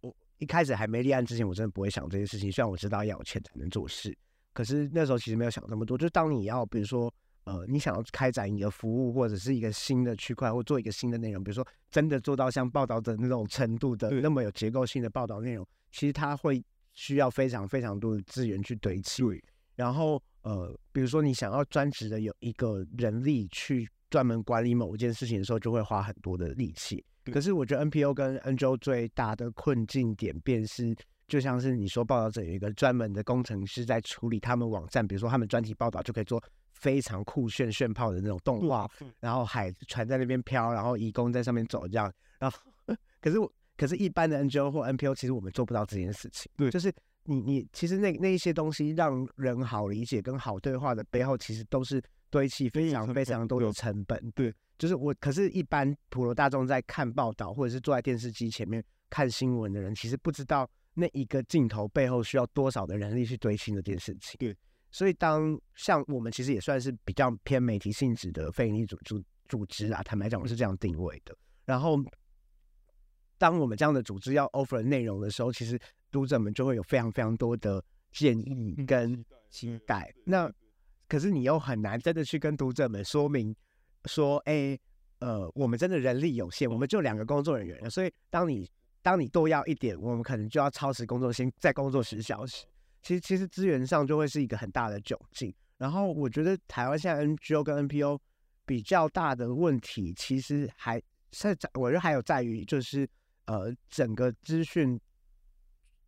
我一开始还没立案之前，我真的不会想这些事情。虽然我知道要有钱才能做事，可是那时候其实没有想那么多。就是当你要比如说，呃，你想要开展一个服务或者是一个新的区块，或做一个新的内容，比如说真的做到像报道的那种程度的那么有结构性的报道内容，其实它会需要非常非常多的资源去堆砌。对，然后呃，比如说你想要专职的有一个人力去专门管理某一件事情的时候，就会花很多的力气。可是我觉得 NPO 跟 NGO 最大的困境点便是，就像是你说报道者有一个专门的工程师在处理他们网站，比如说他们专题报道就可以做非常酷炫炫炮的那种动画，然后海船在那边飘，然后义工在上面走这样，然后 可是我可是一般的 NGO 或 NPO 其实我们做不到这件事情，对。就是你你其实那那一些东西让人好理解跟好对话的背后，其实都是堆砌非常非常多的成本，对，就是我可是，一般普罗大众在看报道或者是坐在电视机前面看新闻的人，其实不知道那一个镜头背后需要多少的人力去堆砌这件事情，对。所以，当像我们其实也算是比较偏媒体性质的非营利组组组织啊，坦白讲，我是这样定位的。然后，当我们这样的组织要 offer 内容的时候，其实读者们就会有非常非常多的建议跟期待。那可是你又很难真的去跟读者们说明说，哎，呃，我们真的人力有限，我们就两个工作人员，所以当你当你多要一点，我们可能就要超时工作先再工作十小时。其实其实资源上就会是一个很大的窘境。然后我觉得台湾现在 NGO 跟 NPO 比较大的问题，其实还是在我觉得还有在于就是呃整个资讯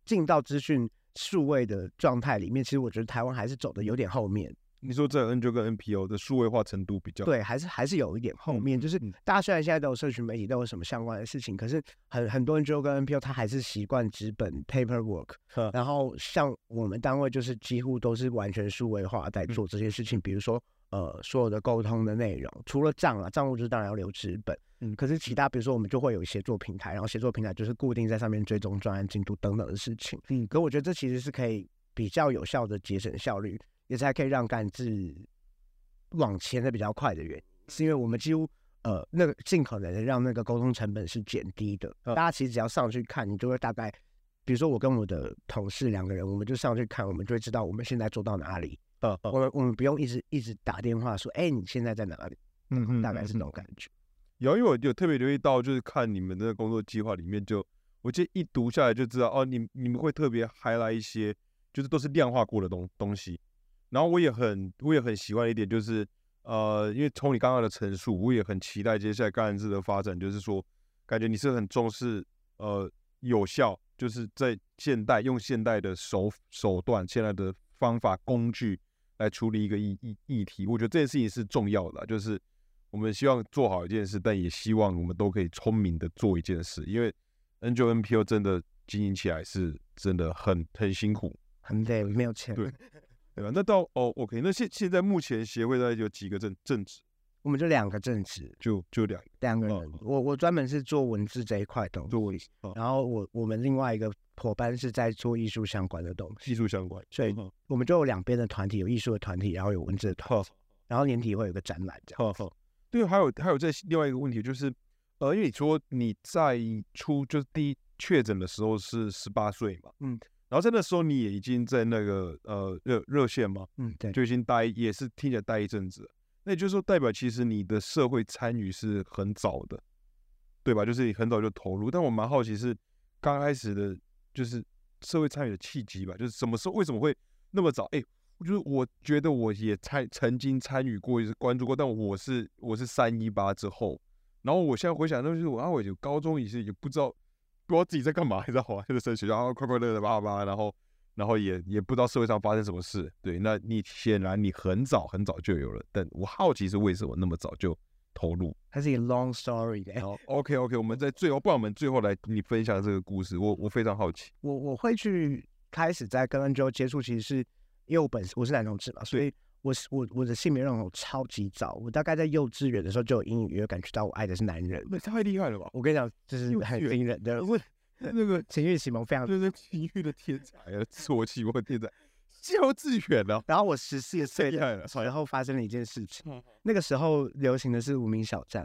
进到资讯数位的状态里面，其实我觉得台湾还是走的有点后面。你说在 NGO 跟 NPO 的数位化程度比较，对，还是还是有一点后面，就是嗯。大家虽然现在都有社群媒体，都有什么相关的事情，可是很很多 NGO 跟 NPO 他还是习惯纸本 paperwork，然后像我们单位就是几乎都是完全数位化在做这些事情，比如说呃所有的沟通的内容，除了账啊，账务就是当然要留纸本，嗯。可是其他比如说我们就会有协作平台，然后协作平台就是固定在上面追踪专案进度等等的事情，嗯。可我觉得这其实是可以比较有效的节省效率，也才可以让干制往前的比较快的原因，是因为我们几乎呃那个尽可能的让那个沟通成本是减低的。嗯大家其实只要上去看，你就会大概比如说我跟我的同事两个人，我们就上去看，我们就会知道我们现在做到哪里。呃我们我们不用一直一直打电话说，哎，你现在在哪里？嗯嗯大概是那种感觉。有，因为我有特别留意到，就是看你们的工作计划里面就，我记得一读下来就知道，哦，你你们会特别 highlight 一些，就是都是量化过的东东西。然后我也很我也很喜欢一点，就是呃，因为从你刚刚的陈述，我也很期待接下来干事的发展，就是说，感觉你是很重视呃有效，就是在现代用现代的手手段、现在的方法工具来处理一个议议议题。我觉得这件事情是重要的啊，就是我们希望做好一件事，但也希望我们都可以聪明的做一件事，因为 N 九 NPO 真的经营起来是真的很很辛苦，很累，没有钱。对对吧？那到哦，OK，那现现在目前协会大概有几个正正职？我们就两个正职，就就两两个人。嗯我我专门是做文字这一块东做西，哦然后我我们另外一个伙伴是在做艺术相关的东西，技术相关，所以嗯我们就有两边的团体，有艺术的团体，然后有文字的团体，然后年底会有个展览这样。对，还有还有在另外一个问题就是，呃，因为你说你在出就是第一确诊的时候是十八岁嘛，嗯，然后在那时候你也已经在那个呃热热线嘛，嗯，对，就已经待也是听起来待一阵子，那也就是说代表其实你的社会参与是很早的，对吧？就是你很早就投入，但我蛮好奇是刚开始的，就是社会参与的契机吧，就是什么时候为什么会那么早？哎、就是我觉得我也参曾经参与过，也是关注过，但我是我是三一八之后，然后我现在回想，那就是我啊，我就高中也是也不知道不知道自己在干嘛，你知道吗？就是在学校啊快快乐乐叭叭，然后然后也也不知道社会上发生什么事。对，那你显然你很早很早就有了，但我好奇是为什么那么早就投入。它是一个 long story 的。好，OK OK，我们在最后，不然我们最后来你分享这个故事，我我非常好奇。我我会去开始在跟 NGO 接触，其实是因为我本身我是男同志嘛，所以我是我我的性别认同超级早，我大概在幼稚园的时候就有隐隐约约感觉到我爱的是男人。那太厉害了吧！我跟你讲，就是很惊人的，因为那个情欲启蒙非常。就是情欲的天才啊，自我启蒙的天才，幼稚园啊，然后我十四岁了的时候发生了一件事情，嗯那个时候流行的是无名小站。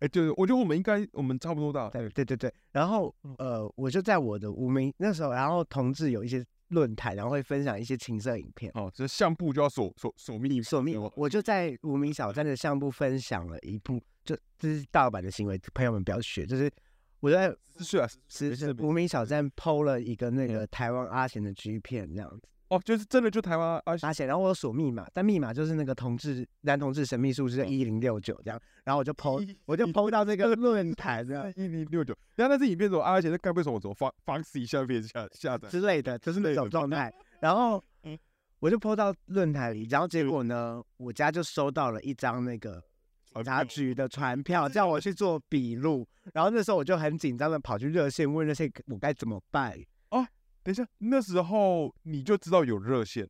哎，对，我觉得我们应该我们差不多大，对对对对，然后嗯呃，我就在我的无名那时候，然后同志有一些论坛，然后会分享一些情色影片。哦，这相簿就要锁锁锁密锁密我就在无名小站的相簿分享了一部，就这是盗版的行为，朋友们不要学。就是我在十岁啊，是是无名小站 PO 了一个那嗯个台湾阿贤的 G 片这样子，哦，就是真的就台湾啊，阿贤，然后我有锁密码，但密码就是那个同志男同志神秘数是嗯一零六九这样，然后我就 PO 我就 PO 到这个论坛这样一零六九，然后那是影片怎么阿姐在干？为什么怎么方方式一下片下下载？之类的，就是那种状态。然后 嗯我就 PO 到论坛里，然后结果呢，我家就收到了一张那个警察局的传票，叫我去做笔录。然后那时候我就很紧张的跑去热线问热线我该怎么办。等一下，那时候你就知道有热线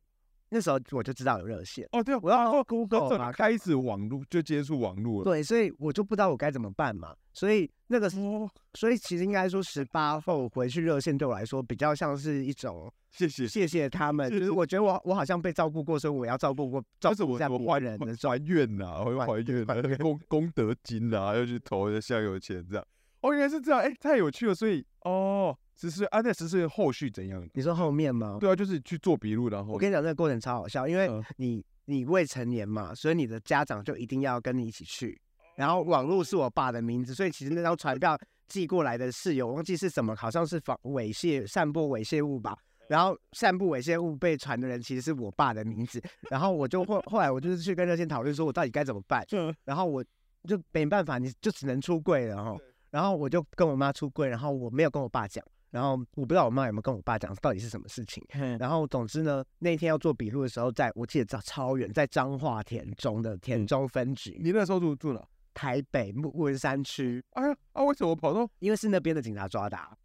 那时候我就知道有热线，哦，对啊，我要哦 Google 嘛开始网络就接触网络了。对，所以我就不知道我该怎么办嘛。所以那个，哦，所以其实应该说十八后回去热线对我来说比较像是一种谢谢。谢谢他们，就是我觉得我我好像被照顾过，所以我要照顾过照顾我我还人的状还愿呐，会还还愿功功德金呐，要去投一下油钱这样。哦，原来是这样，哎，太有趣了。所以哦，十岁啊，那十岁后续怎样？你说后面吗？对啊，就是去做笔录，然后我跟你讲，这个过程超好笑，因为嗯你你未成年嘛，所以你的家长就一定要跟你一起去。然后网络是我爸的名字，所以其实那张传票寄过来的室友忘记是什么，好像是防猥亵、散播猥亵物吧。然后散布猥亵物被传的人其实是我爸的名字，然后我就后后来我就是去跟热线讨论说，我到底该怎么办。嗯然后我就没办法，你就只能出柜了哈。然后我就跟我妈出柜，然后我没有跟我爸讲，然后我不知道我妈有没有跟我爸讲到底是什么事情。然后总之呢，那天要做笔录的时候，在我记得在超远，在彰化田中的田中分局，你那时候住住哪？台北木文山区，哎呀啊，为什么跑到？因为是那边的警察抓的、啊，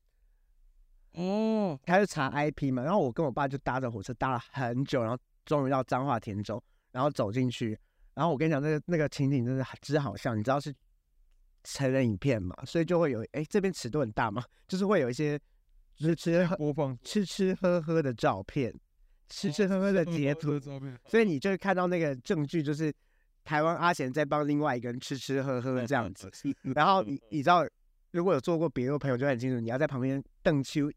哦，他就查 IP 嘛。然后我跟我爸就搭着火车搭了很久，然后终于到彰化田中，然后走进去。然后我跟你讲，那个那个情景真的之好笑，你知道是成人影片嘛，所以就会有哎这边尺度很大嘛，就是会有一些就是吃喝播放吃吃喝喝的照片，吃吃喝喝的截图，所以你就会看到那个证据，就是台湾阿贤在帮另外一个人吃吃喝喝这样子。然后你你知道，如果有做过笔录的朋友就很清楚，你要在旁边瞪秋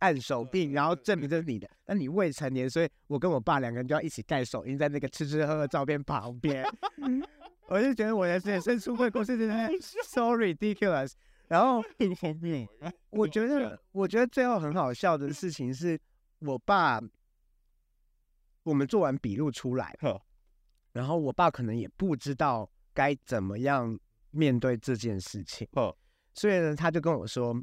按手印，然后证明这是你的。那你未成年，所以我跟我爸两个人就要一起盖手印在那个吃吃喝喝照片旁边。我就觉得我的人生出柜故事真的 so ridiculous。然后我觉得，我觉得最后很好笑的事情是，我爸我们做完笔录出来，然后我爸可能也不知道该怎么样面对这件事情，所以呢，他就跟我说，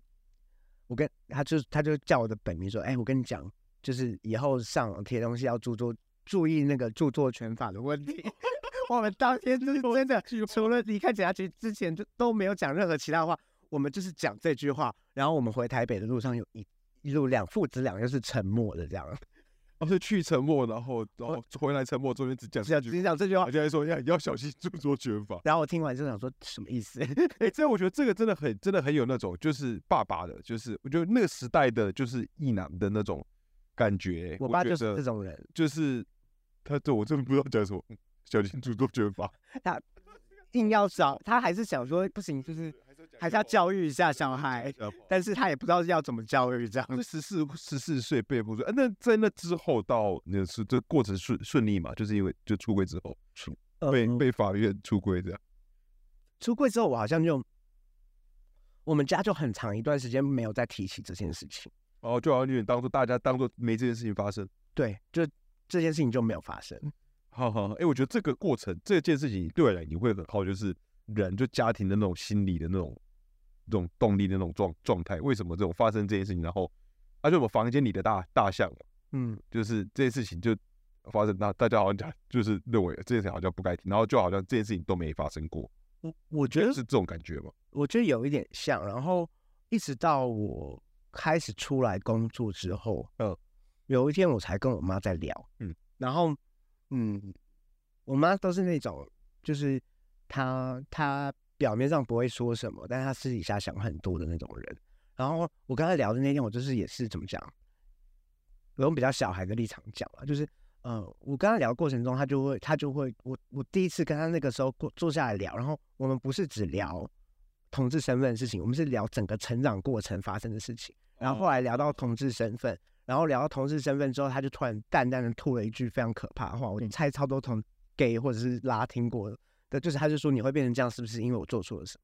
我跟他就他就叫我的本名说，哎，我跟你讲，就是以后上网贴东西要注注注意那个著作权法的问题。我们当 天就是真的，除了离开警察局之前，就都没有讲任何其他话。我们就是讲这句话，然后我们回台北的路上有一一路两父子俩又是沉默的这样。哦，是去沉默，然后然后回来沉默，中间只讲只只讲这句话，现在说要要小心著作权法。然后我听完就想说什么意思？哎，这我觉得这个真的很真的很有那种就是爸爸的，就是我觉得那个时代的就是意男的那种感觉。我爸就是这种人，就是他这我真的不知道讲什么。小心著作权法，他硬要找，他还是想说不行，就是还是要教育一下小孩，但是他也不知道要怎么教育这样。十四十四岁被迫说，那在那之后到那是这过程顺顺利嘛？就是因为就出柜之后，被被法院出柜这样。出柜之后，我好像就我们家就很长一段时间没有再提起这件事情。哦，就好像有点当做大家当做没这件事情发生。对，就这件事情就没有发生。好好，哎，我觉得这个过程，这件事情对我来你会很好，就是人就家庭的那种心理的那种、那种动力的那种状状态。为什么这种发生这件事情，然后，而且我房间里的大大象，嗯，就是这件事情就发生，那大家好像讲就是认为这件事情好像不该听，然后就好像这件事情都没发生过。我我觉得是这种感觉吗？我觉得有一点像，然后一直到我开始出来工作之后，嗯，有一天我才跟我妈在聊，嗯，然后。嗯，我妈都是那种，就是她她表面上不会说什么，但是她私底下想很多的那种人。然后我跟她聊的那天，我就是也是怎么讲，我用比较小孩的立场讲了，就是呃，我跟她聊的过程中，她就会她就会我我第一次跟她那个时候坐坐下来聊，然后我们不是只聊同志身份的事情，我们是聊整个成长过程发生的事情，然后后来聊到同志身份。然后聊到同事身份之后，他就突然淡淡的吐了一句非常可怕的话。我猜超多同 gay 或者是拉听过的，就是他就说你会变成这样，是不是因为我做错了什么？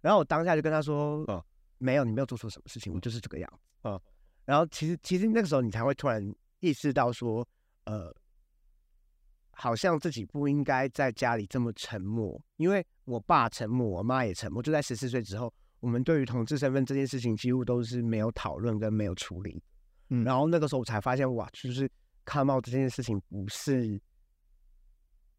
然后我当下就跟他说，啊，没有，你没有做错什么事情，我就是这个样子。啊，然后其实其实那个时候你才会突然意识到说，呃，好像自己不应该在家里这么沉默，因为我爸沉默，我妈也沉默。就在十四岁之后，我们对于同志身份这件事情几乎都是没有讨论跟没有处理。嗯，然后那个时候我才发现，哇，就是看到这件事情不是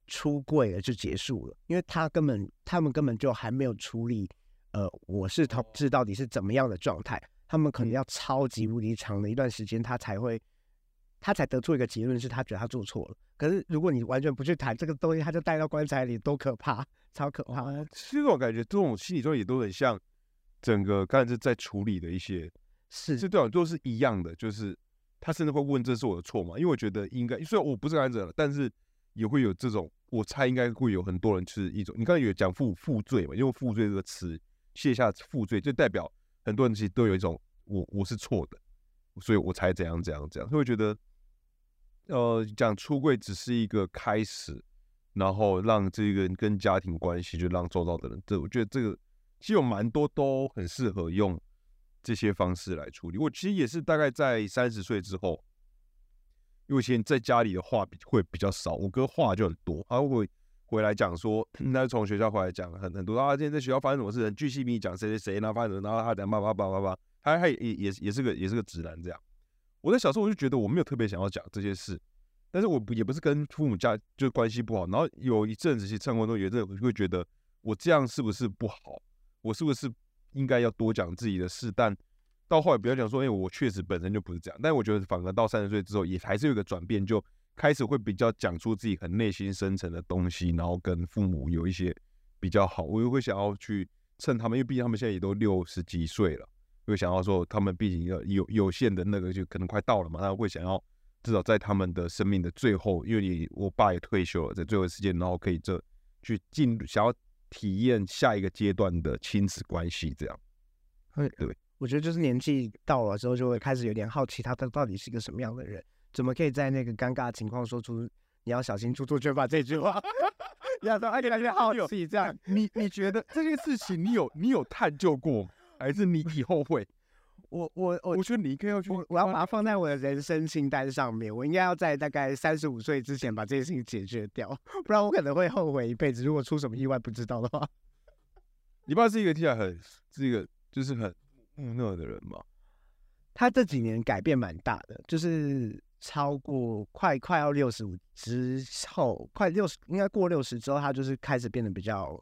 出柜了就结束了，因为他根本他们根本就还没有处理，呃，我是同志到底是怎么样的状态，他们可能要超级无敌长的一段时间，他才会，他才得出一个结论，是他觉得他做错了。可是如果你完全不去谈这个东西，他就带到棺材里，多可怕，超可怕。其实我感觉这种心理状态也都很像整个刚才在处理的一些。是，这对我都是一样的，就是他甚至会问这是我的错吗？因为我觉得应该，虽然我不是感染者，但是也会有这种，我猜应该会有很多人是一种，你刚才有讲负负罪嘛？因为负罪这个词卸下负罪，就代表很多人其实都有一种我我是错的，所以我才怎样怎样怎样，会觉得呃讲出柜只是一个开始，然后让这个人跟家庭关系就让周遭的人，这我觉得这个其实有蛮多都很适合用。这些方式来处理，我其实也是大概在三十岁之后，因为以前在家里的话会比较少，我哥话就很多，他会回来讲说，那从学校回来讲很很多啊，今天在学校发生什么事，很巨细靡讲谁谁谁，然后发生什么，然后他讲叭叭叭叭叭，他他也也也是个也是个直男这样。我在小时候我就觉得我没有特别想要讲这些事，但是我也不是跟父母家就关系不好，然后有一阵子其实生活中有阵会觉得我这样是不是不好，我是不是？应该要多讲自己的事，但到后来不要讲说，因为我确实本身就不是这样。但我觉得反而到三十岁之后，也还是有一个转变，就开始会比较讲出自己很内心深层的东西，然后跟父母有一些比较好。我又会想要去趁他们，因为毕竟他们现在也都六十几岁了，会想要说他们毕竟要有有限的那个就可能快到了嘛，他会想要至少在他们的生命的最后，因为你我爸也退休了，在最后时间，然后可以这去进想要。体验下一个阶段的亲子关系，这样，对对，我觉得就是年纪到了之后，就会开始有点好奇他他到底是一个什么样的人，怎么可以在那个尴尬的情况说出“你要小心出错卷发”这句话？你要说哎，有点好奇这样。你你觉得这件事情你有你有探究过吗？还是你以后会？我我我我觉得你应该要去，我我要把它放在我的人生清单上面。我应该要在大概三十五岁之前把这件事情解决掉，不然我可能会后悔一辈子。如果出什么意外不知道的话，你爸是一个听起来很是一个就是很木讷的人吗？他这几年改变蛮大的，就是超过快快要六十五之后，快六十应该过六十之后，他就是开始变得比较。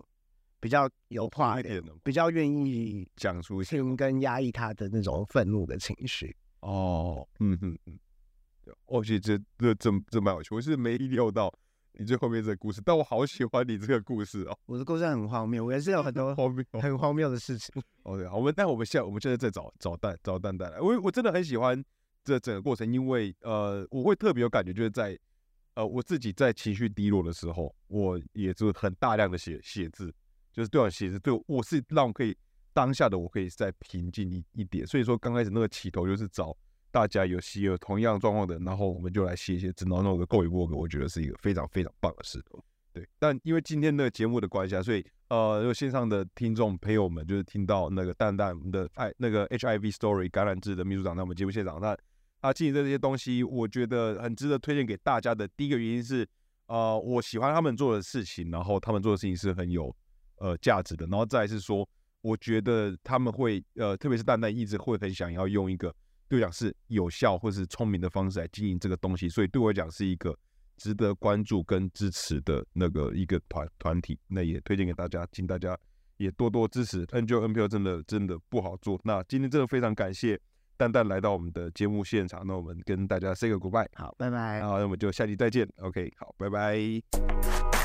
比较有话一点的，比较愿意讲出听跟压抑他的那种愤怒的情绪。哦，嗯嗯嗯，哦，其实这这这这蛮有趣，我是没意料到你最后面这个故事，但我好喜欢你这个故事哦。我的故事很荒谬，我也是有很多 荒谬、很荒谬的事情。哦，对，我们但我们现在我们现在在找找蛋找蛋蛋来，我我真的很喜欢这整个过程，因为呃，我会特别有感觉，就是在呃我自己在情绪低落的时候，我也就很大量的写写字。就是对我写字，对我是让我可以当下的我可以再平静一一点。所以说刚开始那个起头就是找大家有写有同样状况的，然后我们就来写一些，只能弄个够一波个，我觉得是一个非常非常棒的事。对，但因为今天的节目的关系啊，所以呃，有线上的听众朋友们就是听到那个蛋蛋的爱那个 HIV story 感染制的秘书长在我们节目现场，那他进行的这些东西，我觉得很值得推荐给大家的。第一个原因是，呃，我喜欢他们做的事情，然后他们做的事情是很有。呃，价值的，然后再是说，我觉得他们会，呃，特别是蛋蛋一直会很想要用一个对我讲是有效或是聪明的方式来经营这个东西，所以对我讲是一个值得关注跟支持的那个一个团团体，那也推荐给大家，请大家也多多支持。N 九 NPO 真的真的不好做，那今天真的非常感谢蛋蛋来到我们的节目现场，那我们跟大家 say 个 goodbye，好，拜拜，好，那我们就下期再见，OK，好，拜拜。